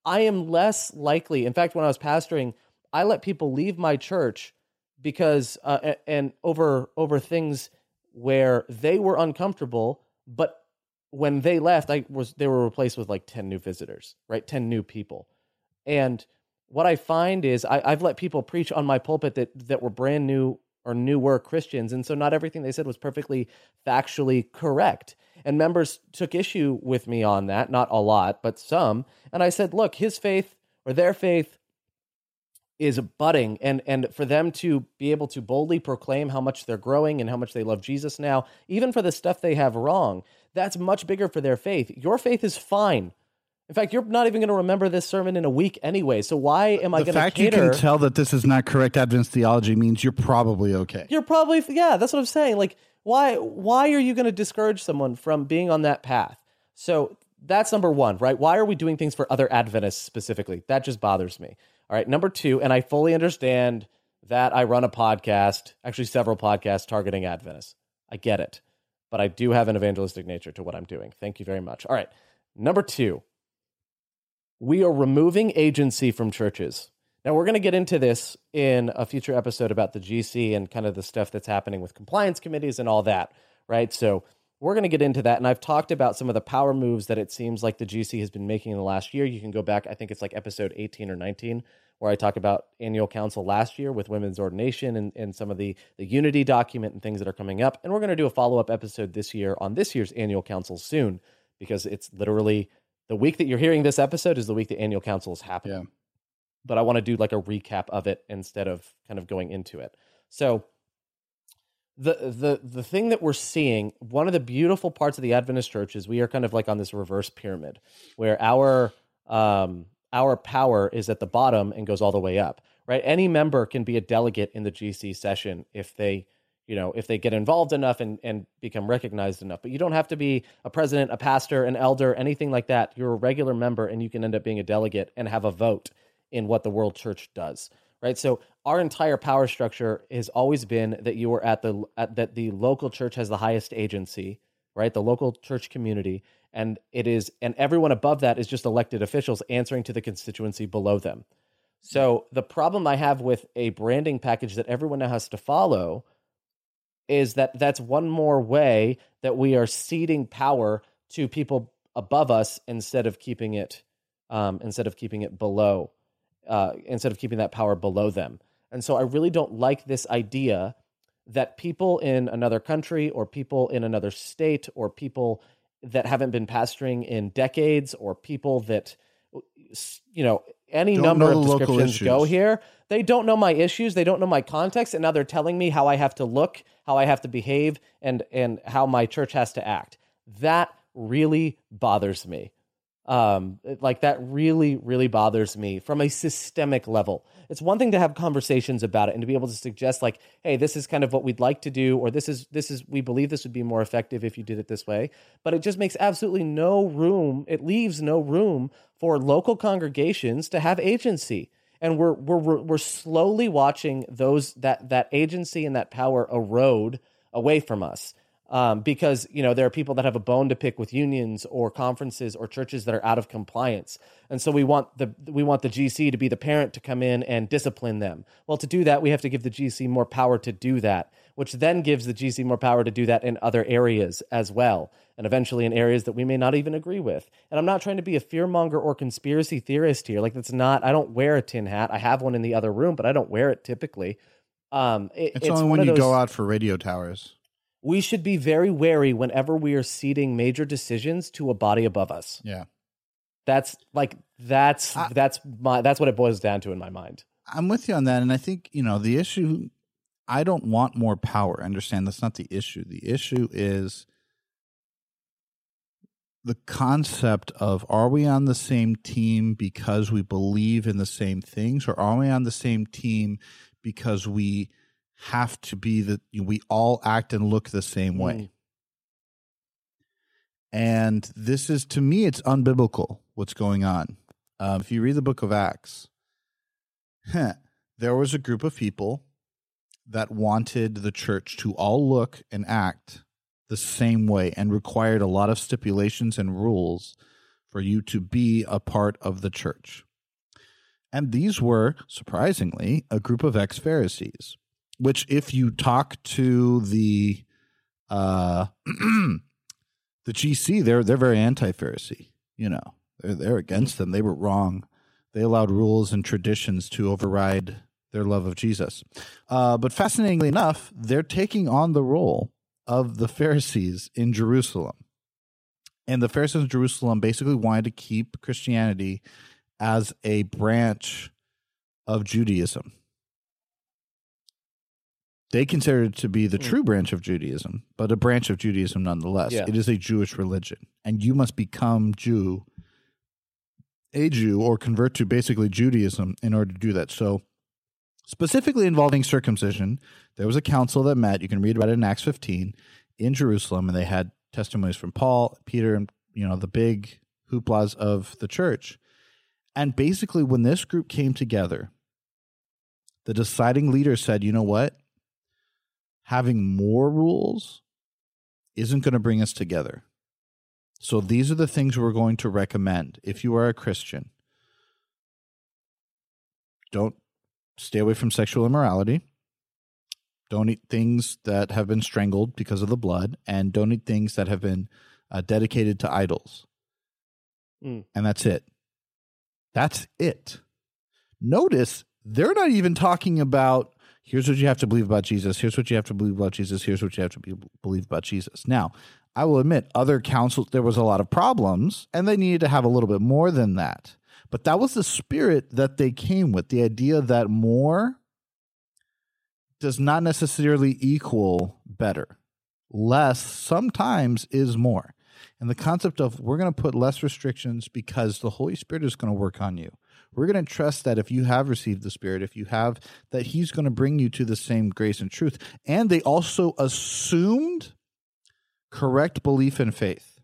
I am less likely. In fact, when I was pastoring, I let people leave my church because uh, and over over things where they were uncomfortable, but when they left, I was they were replaced with like ten new visitors, right? Ten new people, and what I find is I, I've let people preach on my pulpit that that were brand new or newer Christians, and so not everything they said was perfectly factually correct. And members took issue with me on that, not a lot, but some. And I said, look, his faith or their faith is budding and and for them to be able to boldly proclaim how much they're growing and how much they love Jesus now even for the stuff they have wrong that's much bigger for their faith your faith is fine in fact you're not even going to remember this sermon in a week anyway so why am i going to the fact you can tell that this is not correct adventist theology means you're probably okay you're probably yeah that's what i'm saying like why why are you going to discourage someone from being on that path? So that's number one, right? Why are we doing things for other Adventists specifically? That just bothers me. All right, number two, and I fully understand that I run a podcast, actually several podcasts targeting Adventists. I get it, but I do have an evangelistic nature to what I'm doing. Thank you very much. All right, number two, we are removing agency from churches. Now, we're going to get into this in a future episode about the GC and kind of the stuff that's happening with compliance committees and all that, right? So, we're going to get into that. And I've talked about some of the power moves that it seems like the GC has been making in the last year. You can go back, I think it's like episode 18 or 19, where I talk about annual council last year with women's ordination and, and some of the, the unity document and things that are coming up. And we're going to do a follow up episode this year on this year's annual council soon. because it's literally the week that you're hearing this episode is the week the annual council is happening. Yeah. But I want to do like a recap of it instead of kind of going into it. So the the the thing that we're seeing, one of the beautiful parts of the Adventist church is we are kind of like on this reverse pyramid where our um our power is at the bottom and goes all the way up. Right? Any member can be a delegate in the GC session if they you know, if they get involved enough and, and become recognized enough. But you don't have to be a president, a pastor, an elder, anything like that. You're a regular member and you can end up being a delegate and have a vote in what the world church does. Right. So our entire power structure has always been that you are at the at, that the local church has the highest agency, right? The local church community. And it is and everyone above that is just elected officials answering to the constituency below them. So the problem I have with a branding package that everyone now has to follow is that that's one more way that we are ceding power to people above us instead of keeping it um, instead of keeping it below uh, instead of keeping that power below them. And so I really don't like this idea that people in another country or people in another state or people that haven't been pastoring in decades or people that you know any don't number of descriptions go here. They don't know my issues. They don't know my context. And now they're telling me how i have to look how i have to behave and and how my church has to act. That really bothers me um, like that really, really bothers me from a systemic level. It's one thing to have conversations about it and to be able to suggest, like, hey, this is kind of what we'd like to do, or this is this is we believe this would be more effective if you did it this way. But it just makes absolutely no room. It leaves no room for local congregations to have agency. And we're we're we're slowly watching those that that agency and that power erode away from us um, because you know there are people that have a bone to pick with unions or conferences or churches that are out of compliance, and so we want the we want the GC to be the parent to come in and discipline them. Well, to do that, we have to give the GC more power to do that, which then gives the GC more power to do that in other areas as well, and eventually in areas that we may not even agree with. And I'm not trying to be a fearmonger or conspiracy theorist here. Like that's not. I don't wear a tin hat. I have one in the other room, but I don't wear it typically. Um, it, it's, it's only when you those, go out for radio towers we should be very wary whenever we are ceding major decisions to a body above us. Yeah. That's like that's I, that's my that's what it boils down to in my mind. I'm with you on that and I think, you know, the issue I don't want more power. I understand that's not the issue. The issue is the concept of are we on the same team because we believe in the same things or are we on the same team because we have to be that we all act and look the same way. Mm. And this is, to me, it's unbiblical what's going on. Um, if you read the book of Acts, there was a group of people that wanted the church to all look and act the same way and required a lot of stipulations and rules for you to be a part of the church. And these were, surprisingly, a group of ex Pharisees which if you talk to the uh the GC, they're they're very anti-Pharisee. You know, they're they're against them. They were wrong. They allowed rules and traditions to override their love of Jesus. Uh, but fascinatingly enough, they're taking on the role of the Pharisees in Jerusalem. And the Pharisees in Jerusalem basically wanted to keep Christianity as a branch of Judaism they consider it to be the hmm. true branch of Judaism, but a branch of Judaism nonetheless. Yeah. It is a Jewish religion, and you must become Jew, a Jew, or convert to basically Judaism in order to do that. So, specifically involving circumcision, there was a council that met. You can read about it in Acts 15 in Jerusalem, and they had testimonies from Paul, Peter, and you know the big hooplas of the church. And basically, when this group came together, the deciding leader said, "You know what? Having more rules isn't going to bring us together. So these are the things we're going to recommend. If you are a Christian, don't stay away from sexual immorality. Don't eat things that have been strangled because of the blood, and don't eat things that have been uh, dedicated to idols. Mm. And that's it. That's it. Notice they're not even talking about here's what you have to believe about Jesus. Here's what you have to believe about Jesus. Here's what you have to be, believe about Jesus. Now, I will admit, other councils, there was a lot of problems, and they needed to have a little bit more than that. But that was the spirit that they came with the idea that more does not necessarily equal better. Less sometimes is more. And the concept of we're going to put less restrictions because the Holy Spirit is going to work on you. We're going to trust that if you have received the Spirit, if you have, that He's going to bring you to the same grace and truth. And they also assumed correct belief and faith.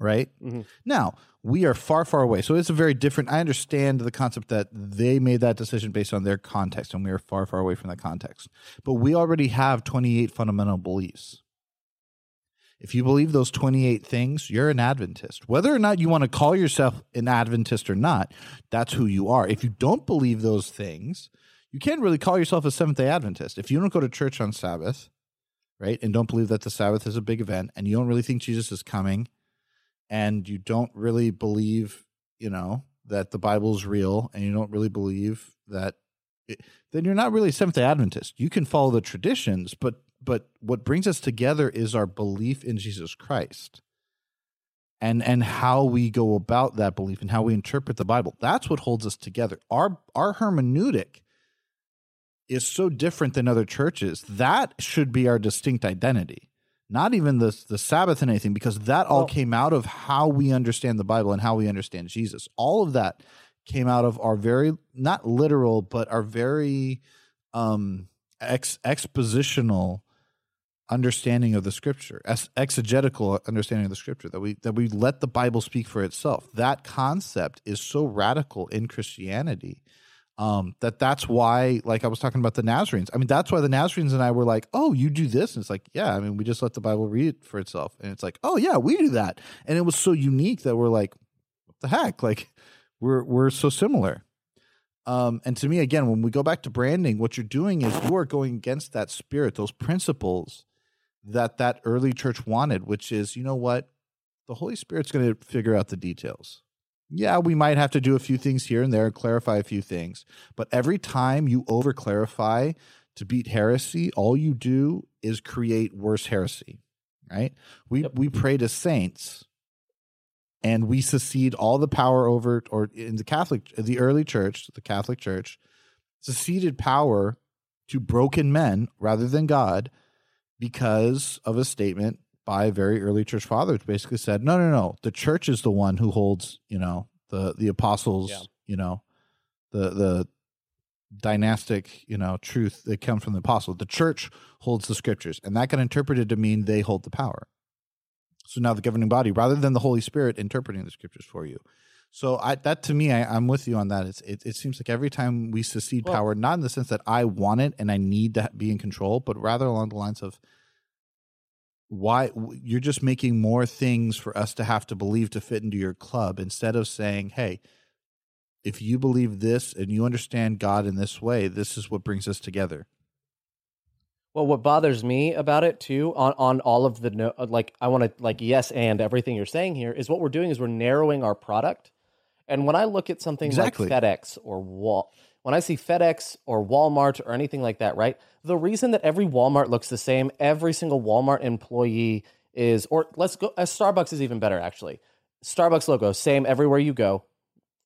Right? Mm-hmm. Now, we are far, far away. So it's a very different. I understand the concept that they made that decision based on their context, and we are far, far away from that context. But we already have 28 fundamental beliefs. If you believe those 28 things, you're an Adventist. Whether or not you want to call yourself an Adventist or not, that's who you are. If you don't believe those things, you can't really call yourself a Seventh day Adventist. If you don't go to church on Sabbath, right, and don't believe that the Sabbath is a big event, and you don't really think Jesus is coming, and you don't really believe, you know, that the Bible is real, and you don't really believe that, it, then you're not really Seventh day Adventist. You can follow the traditions, but but what brings us together is our belief in Jesus Christ and and how we go about that belief and how we interpret the Bible. That's what holds us together. Our our hermeneutic is so different than other churches. That should be our distinct identity. Not even the the Sabbath and anything, because that all well, came out of how we understand the Bible and how we understand Jesus. All of that came out of our very not literal, but our very um ex, expositional understanding of the scripture, exegetical understanding of the scripture, that we that we let the Bible speak for itself. That concept is so radical in Christianity um, that that's why, like I was talking about the Nazarenes. I mean, that's why the Nazarenes and I were like, "Oh, you do this," and it's like, "Yeah." I mean, we just let the Bible read it for itself, and it's like, "Oh yeah, we do that," and it was so unique that we're like, "What the heck?" Like, we're we're so similar. Um, and to me, again, when we go back to branding, what you're doing is you are going against that spirit, those principles that that early church wanted, which is, you know what? The Holy Spirit's going to figure out the details. Yeah, we might have to do a few things here and there and clarify a few things. But every time you over clarify to beat heresy, all you do is create worse heresy, right? We, yep. we pray to saints and we secede all the power over, or in the Catholic, the early church, the Catholic Church, seceded power to broken men rather than God because of a statement by very early church fathers basically said, no, no, no, the church is the one who holds, you know, the the apostles, yeah. you know, the the dynastic, you know, truth that comes from the apostle. The church holds the scriptures, and that got interpreted to mean they hold the power. So now the governing body, rather than the Holy Spirit interpreting the scriptures for you. So I, that to me, I, am with you on that. It's, it, it seems like every time we secede well, power, not in the sense that I want it and I need to be in control, but rather along the lines of why you're just making more things for us to have to believe to fit into your club instead of saying, hey, if you believe this and you understand God in this way, this is what brings us together. Well, what bothers me about it too, on on all of the no, like, I want to like yes and everything you're saying here is what we're doing is we're narrowing our product. And when I look at something exactly. like FedEx or Wal, when I see FedEx or Walmart or anything like that, right? The reason that every Walmart looks the same, every single Walmart employee is, or let's go, uh, Starbucks is even better actually. Starbucks logo, same everywhere you go.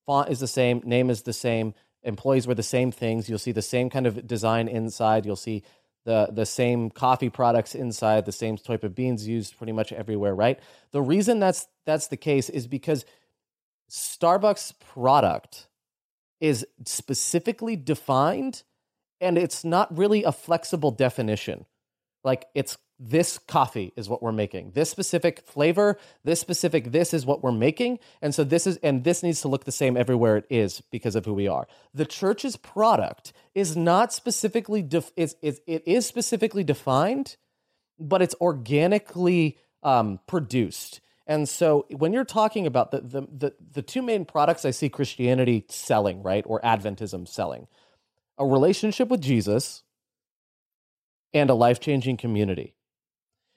Font is the same, name is the same, employees wear the same things. You'll see the same kind of design inside. You'll see the the same coffee products inside, the same type of beans used pretty much everywhere, right? The reason that's that's the case is because Starbucks product is specifically defined and it's not really a flexible definition. Like it's this coffee is what we're making. This specific flavor, this specific this is what we're making. And so this is and this needs to look the same everywhere it is because of who we are. The church's product is not specifically def- is, is it is specifically defined, but it's organically um, produced. And so when you're talking about the, the, the, the two main products I see Christianity selling, right, or Adventism selling, a relationship with Jesus and a life changing community.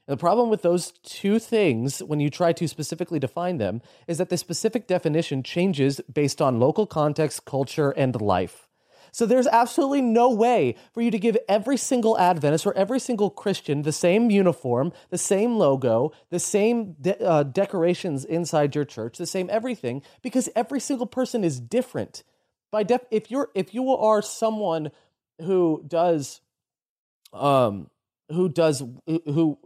And the problem with those two things, when you try to specifically define them, is that the specific definition changes based on local context, culture, and life. So there's absolutely no way for you to give every single Adventist or every single Christian the same uniform, the same logo, the same de- uh, decorations inside your church, the same everything, because every single person is different. By def- if you're if you are someone who does, um, who does who,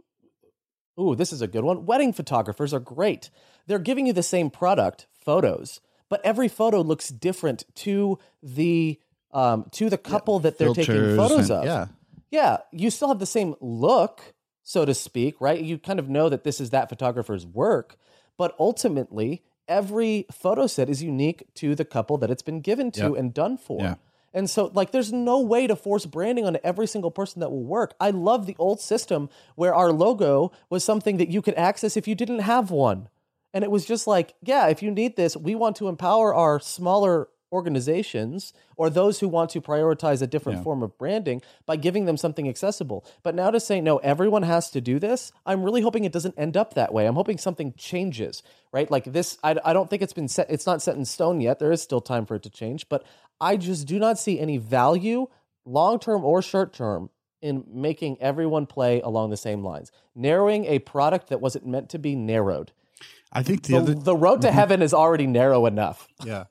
ooh, this is a good one. Wedding photographers are great. They're giving you the same product, photos but every photo looks different to the um, to the couple yeah, that they're taking photos and, of. Yeah, yeah, you still have the same look, so to speak, right? You kind of know that this is that photographer's work, but ultimately, every photo set is unique to the couple that it's been given to yep. and done for. Yeah. And so, like, there's no way to force branding on every single person that will work. I love the old system where our logo was something that you could access if you didn't have one. And it was just like, yeah, if you need this, we want to empower our smaller organizations or those who want to prioritize a different yeah. form of branding by giving them something accessible. But now to say, no, everyone has to do this, I'm really hoping it doesn't end up that way. I'm hoping something changes, right? Like this, I, I don't think it's been set, it's not set in stone yet. There is still time for it to change, but I just do not see any value, long term or short term, in making everyone play along the same lines. Narrowing a product that wasn't meant to be narrowed I think the, the, other the road to mm-hmm. heaven is already narrow enough. Yeah,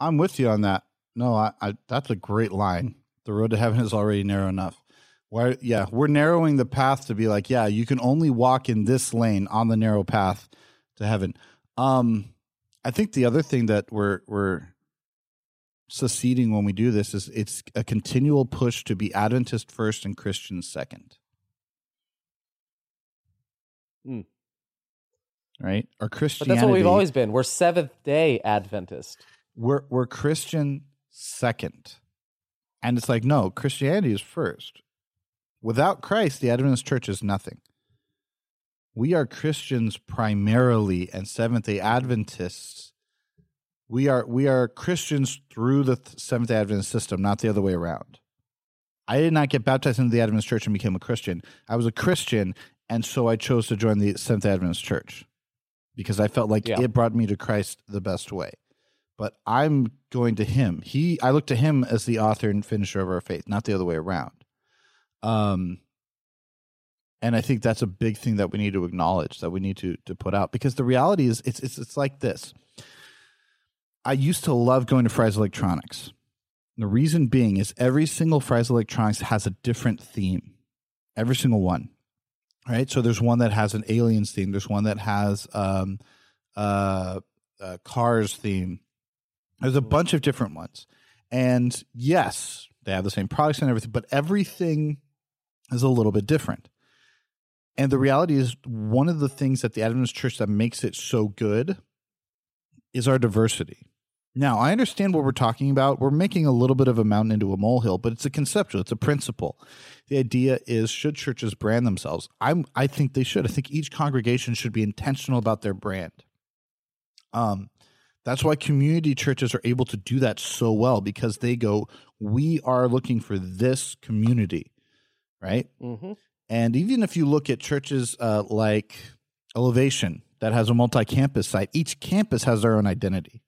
I'm with you on that. No, I, I that's a great line. The road to heaven is already narrow enough. Why? Yeah, we're narrowing the path to be like, yeah, you can only walk in this lane on the narrow path to heaven. Um, I think the other thing that we're we're succeeding when we do this is it's a continual push to be Adventist first and Christian second. Mm right? Our Christianity. But that's what we've always been. We're Seventh Day Adventist. We're we're Christian second, and it's like no, Christianity is first. Without Christ, the Adventist Church is nothing. We are Christians primarily, and Seventh Day Adventists. We are we are Christians through the Seventh Day Adventist system, not the other way around. I did not get baptized into the Adventist Church and became a Christian. I was a Christian, and so I chose to join the Seventh Day Adventist Church because I felt like yeah. it brought me to Christ the best way. But I'm going to him. He I look to him as the author and finisher of our faith, not the other way around. Um and I think that's a big thing that we need to acknowledge that we need to to put out because the reality is it's it's it's like this. I used to love going to Fry's Electronics. The reason being is every single Fry's Electronics has a different theme. Every single one right? So there's one that has an aliens theme. There's one that has um, uh, a cars theme. There's a bunch of different ones, and yes, they have the same products and everything, but everything is a little bit different. And the reality is, one of the things that the Adventist Church that makes it so good is our diversity. Now, I understand what we're talking about. We're making a little bit of a mountain into a molehill, but it's a conceptual, it's a principle. The idea is should churches brand themselves? I'm I think they should. I think each congregation should be intentional about their brand. Um that's why community churches are able to do that so well because they go, we are looking for this community, right? Mm-hmm. And even if you look at churches uh, like Elevation that has a multi campus site, each campus has their own identity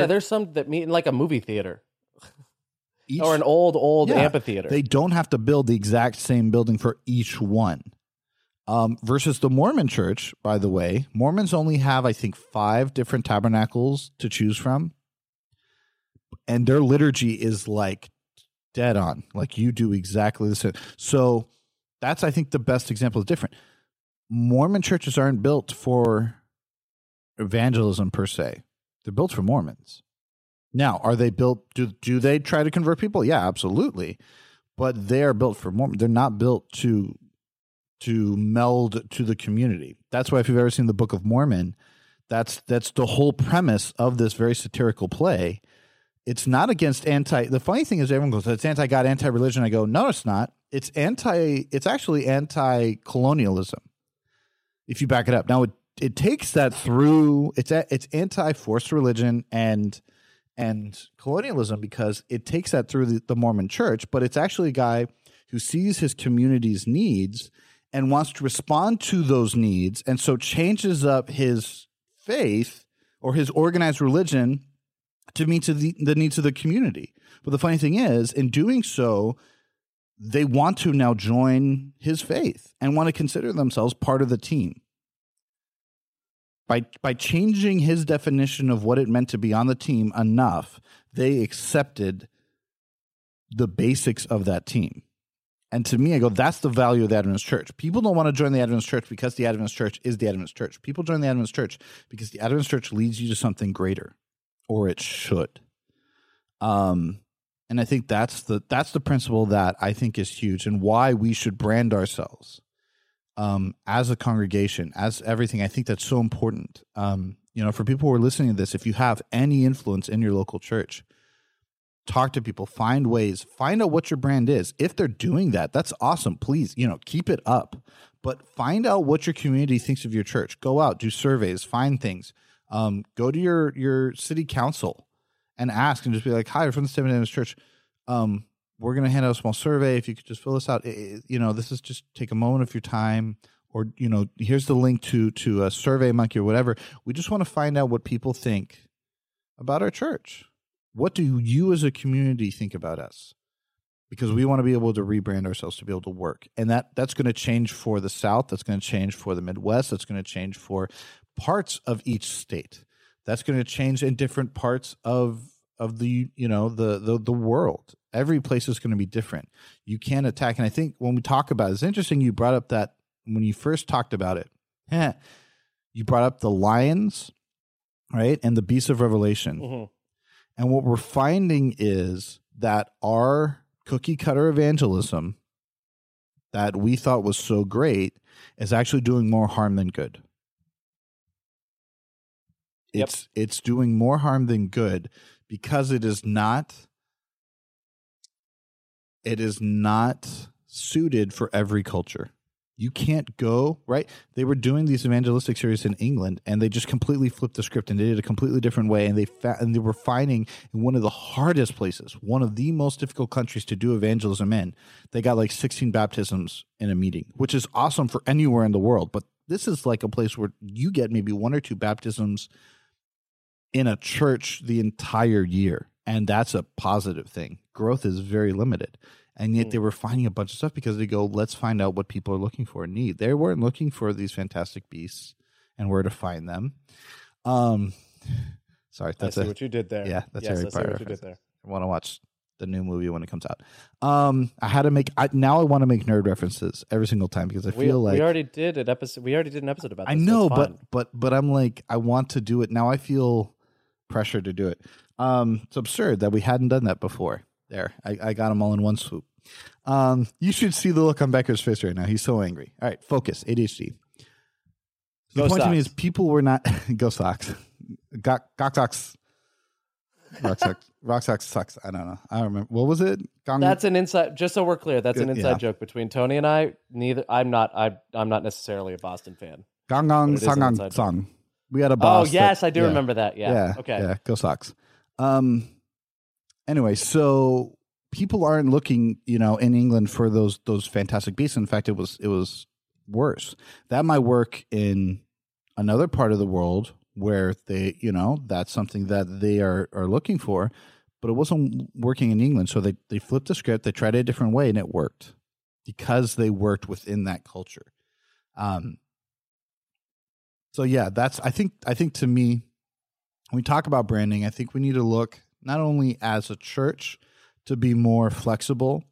yeah, there's some that meet in like a movie theater. Each, or an old old yeah, amphitheater. They don't have to build the exact same building for each one. Um, versus the Mormon church, by the way, Mormons only have I think five different tabernacles to choose from, and their liturgy is like dead on. Like you do exactly the same. So that's I think the best example is different. Mormon churches aren't built for evangelism per se. They're built for Mormons. Now, are they built? Do do they try to convert people? Yeah, absolutely. But they are built for Mormon. They're not built to to meld to the community. That's why if you've ever seen the Book of Mormon, that's that's the whole premise of this very satirical play. It's not against anti. The funny thing is, everyone goes, "It's anti-God, anti-religion." I go, "No, it's not. It's anti. It's actually anti-colonialism." If you back it up, now it it takes that through it's a, it's anti forced religion and and colonialism because it takes that through the, the Mormon church, but it's actually a guy who sees his community's needs and wants to respond to those needs and so changes up his faith or his organized religion to meet to the, the needs of the community. But the funny thing is, in doing so, they want to now join his faith and want to consider themselves part of the team. By, by changing his definition of what it meant to be on the team enough, they accepted the basics of that team. And to me, I go, that's the value of the Adventist church. People don't want to join the Adventist church because the Adventist church is the Adventist church. People join the Adventist church because the Adventist church leads you to something greater, or it should. Um, and I think that's the that's the principle that I think is huge and why we should brand ourselves um, as a congregation, as everything. I think that's so important. Um, you know, for people who are listening to this, if you have any influence in your local church, talk to people, find ways, find out what your brand is. If they're doing that, that's awesome. Please, you know, keep it up. But find out what your community thinks of your church. Go out, do surveys, find things. Um, go to your your city council and ask, and just be like, "Hi, we're from the Seventh Adventist Church. Um, we're going to hand out a small survey. If you could just fill this out, it, you know, this is just take a moment of your time." Or you know, here's the link to to a Survey Monkey or whatever. We just want to find out what people think about our church what do you as a community think about us? Because we want to be able to rebrand ourselves to be able to work. And that that's going to change for the South, that's going to change for the Midwest, that's going to change for parts of each state. That's going to change in different parts of of the you know the the the world. Every place is going to be different. You can't attack. And I think when we talk about it, it's interesting you brought up that when you first talked about it, you brought up the lions, right, and the beasts of Revelation. Mm-hmm and what we're finding is that our cookie cutter evangelism that we thought was so great is actually doing more harm than good. Yep. It's it's doing more harm than good because it is not it is not suited for every culture. You can't go, right? They were doing these evangelistic series in England and they just completely flipped the script and did it a completely different way. And they fa- and they were finding in one of the hardest places, one of the most difficult countries to do evangelism in. They got like 16 baptisms in a meeting, which is awesome for anywhere in the world. But this is like a place where you get maybe one or two baptisms in a church the entire year. And that's a positive thing. Growth is very limited and yet they mm. were finding a bunch of stuff because they go, let's find out what people are looking for and need. They weren't looking for these fantastic beasts and where to find them. Um, sorry, that's a, what you did there. Yeah, that's yes, Harry Potter. What you did there. I want to watch the new movie when it comes out. Um, I had to make I, now. I want to make nerd references every single time because I we, feel like we already did an episode. We already did an episode about. This, I know, but but but I'm like I want to do it now. I feel pressure to do it. Um, it's absurd that we hadn't done that before. There, I, I got them all in one swoop. Um, you should see the look on Becker's face right now. He's so angry. All right, focus. ADHD. The go point to me is people were not go socks. Gok Gok socks. Rock. Rock socks sucks. I don't know. I don't remember. What was it? Gong- that's an inside. Just so we're clear, that's an inside yeah. joke between Tony and I. Neither. I'm not. I. I'm not necessarily a Boston fan. Gong gong song gong song. We had a boss. Oh yes, that, I do yeah. remember that. Yeah. yeah. Okay. Yeah. Go socks. Um, anyway, so people aren't looking, you know, in England for those those fantastic beasts. In fact, it was it was worse. That might work in another part of the world where they, you know, that's something that they are are looking for, but it wasn't working in England. So they they flipped the script, they tried a different way, and it worked because they worked within that culture. Um. So yeah, that's I think I think to me when we talk about branding, I think we need to look not only as a church, to be more flexible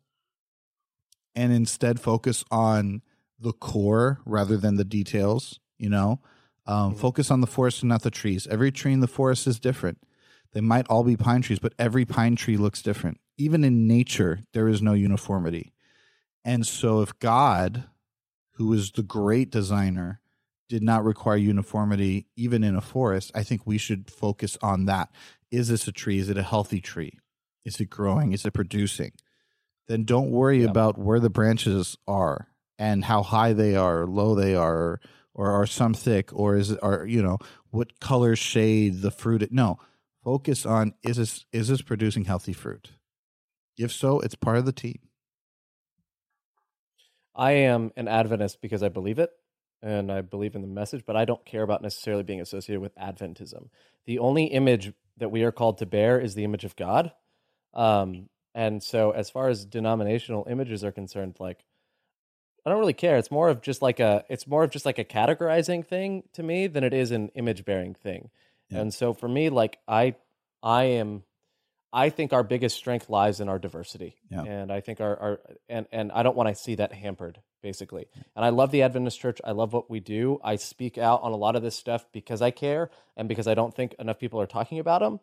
and instead focus on the core rather than the details, you know? Um, mm-hmm. Focus on the forest and not the trees. Every tree in the forest is different. They might all be pine trees, but every pine tree looks different. Even in nature, there is no uniformity. And so, if God, who is the great designer, did not require uniformity even in a forest, I think we should focus on that. Is this a tree? Is it a healthy tree? Is it growing? Is it producing? Then don't worry yep. about where the branches are and how high they are, or low they are, or are some thick, or is it are you know what color shade the fruit? No, focus on is this is this producing healthy fruit? If so, it's part of the team. I am an Adventist because I believe it and I believe in the message, but I don't care about necessarily being associated with Adventism. The only image that we are called to bear is the image of God. Um, and so, as far as denominational images are concerned, like I don't really care. It's more of just like a it's more of just like a categorizing thing to me than it is an image bearing thing. Yeah. And so for me, like I I am I think our biggest strength lies in our diversity. Yeah. And I think our, our and, and I don't want to see that hampered, basically. And I love the Adventist church. I love what we do. I speak out on a lot of this stuff because I care and because I don't think enough people are talking about them.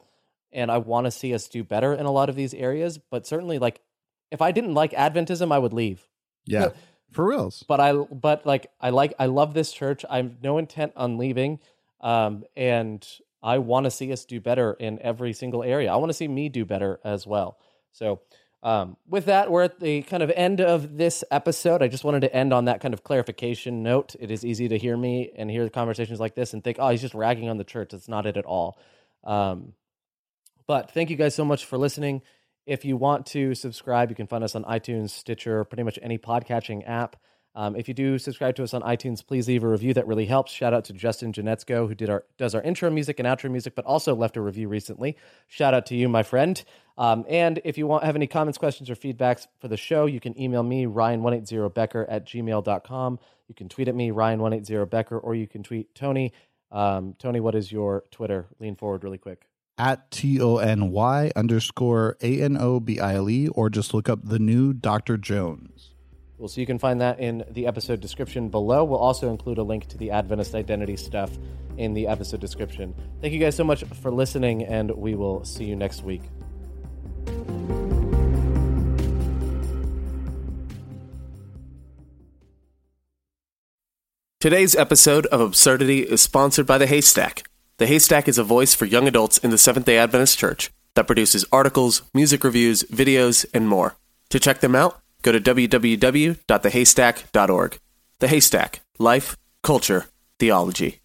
And I want to see us do better in a lot of these areas. But certainly like if I didn't like Adventism, I would leave. Yeah. For reals. But I but like I like I love this church. I have no intent on leaving. Um and I want to see us do better in every single area. I want to see me do better as well. So, um, with that, we're at the kind of end of this episode. I just wanted to end on that kind of clarification note. It is easy to hear me and hear the conversations like this and think, oh, he's just ragging on the church. That's not it at all. Um, but thank you guys so much for listening. If you want to subscribe, you can find us on iTunes, Stitcher, pretty much any podcatching app. Um, if you do subscribe to us on iTunes, please leave a review. That really helps. Shout out to Justin Janetzko, who did our does our intro music and outro music, but also left a review recently. Shout out to you, my friend. Um, and if you want have any comments, questions, or feedbacks for the show, you can email me, ryan180becker at gmail.com. You can tweet at me, ryan180becker, or you can tweet Tony. Um, Tony, what is your Twitter? Lean forward really quick. At T O N Y underscore A N O B I L E, or just look up the new Dr. Jones. Well, so you can find that in the episode description below. We'll also include a link to the Adventist identity stuff in the episode description. Thank you guys so much for listening, and we will see you next week. Today's episode of Absurdity is sponsored by The Haystack. The Haystack is a voice for young adults in the Seventh day Adventist Church that produces articles, music reviews, videos, and more. To check them out, go to www.thehaystack.org. The Haystack Life, Culture, Theology.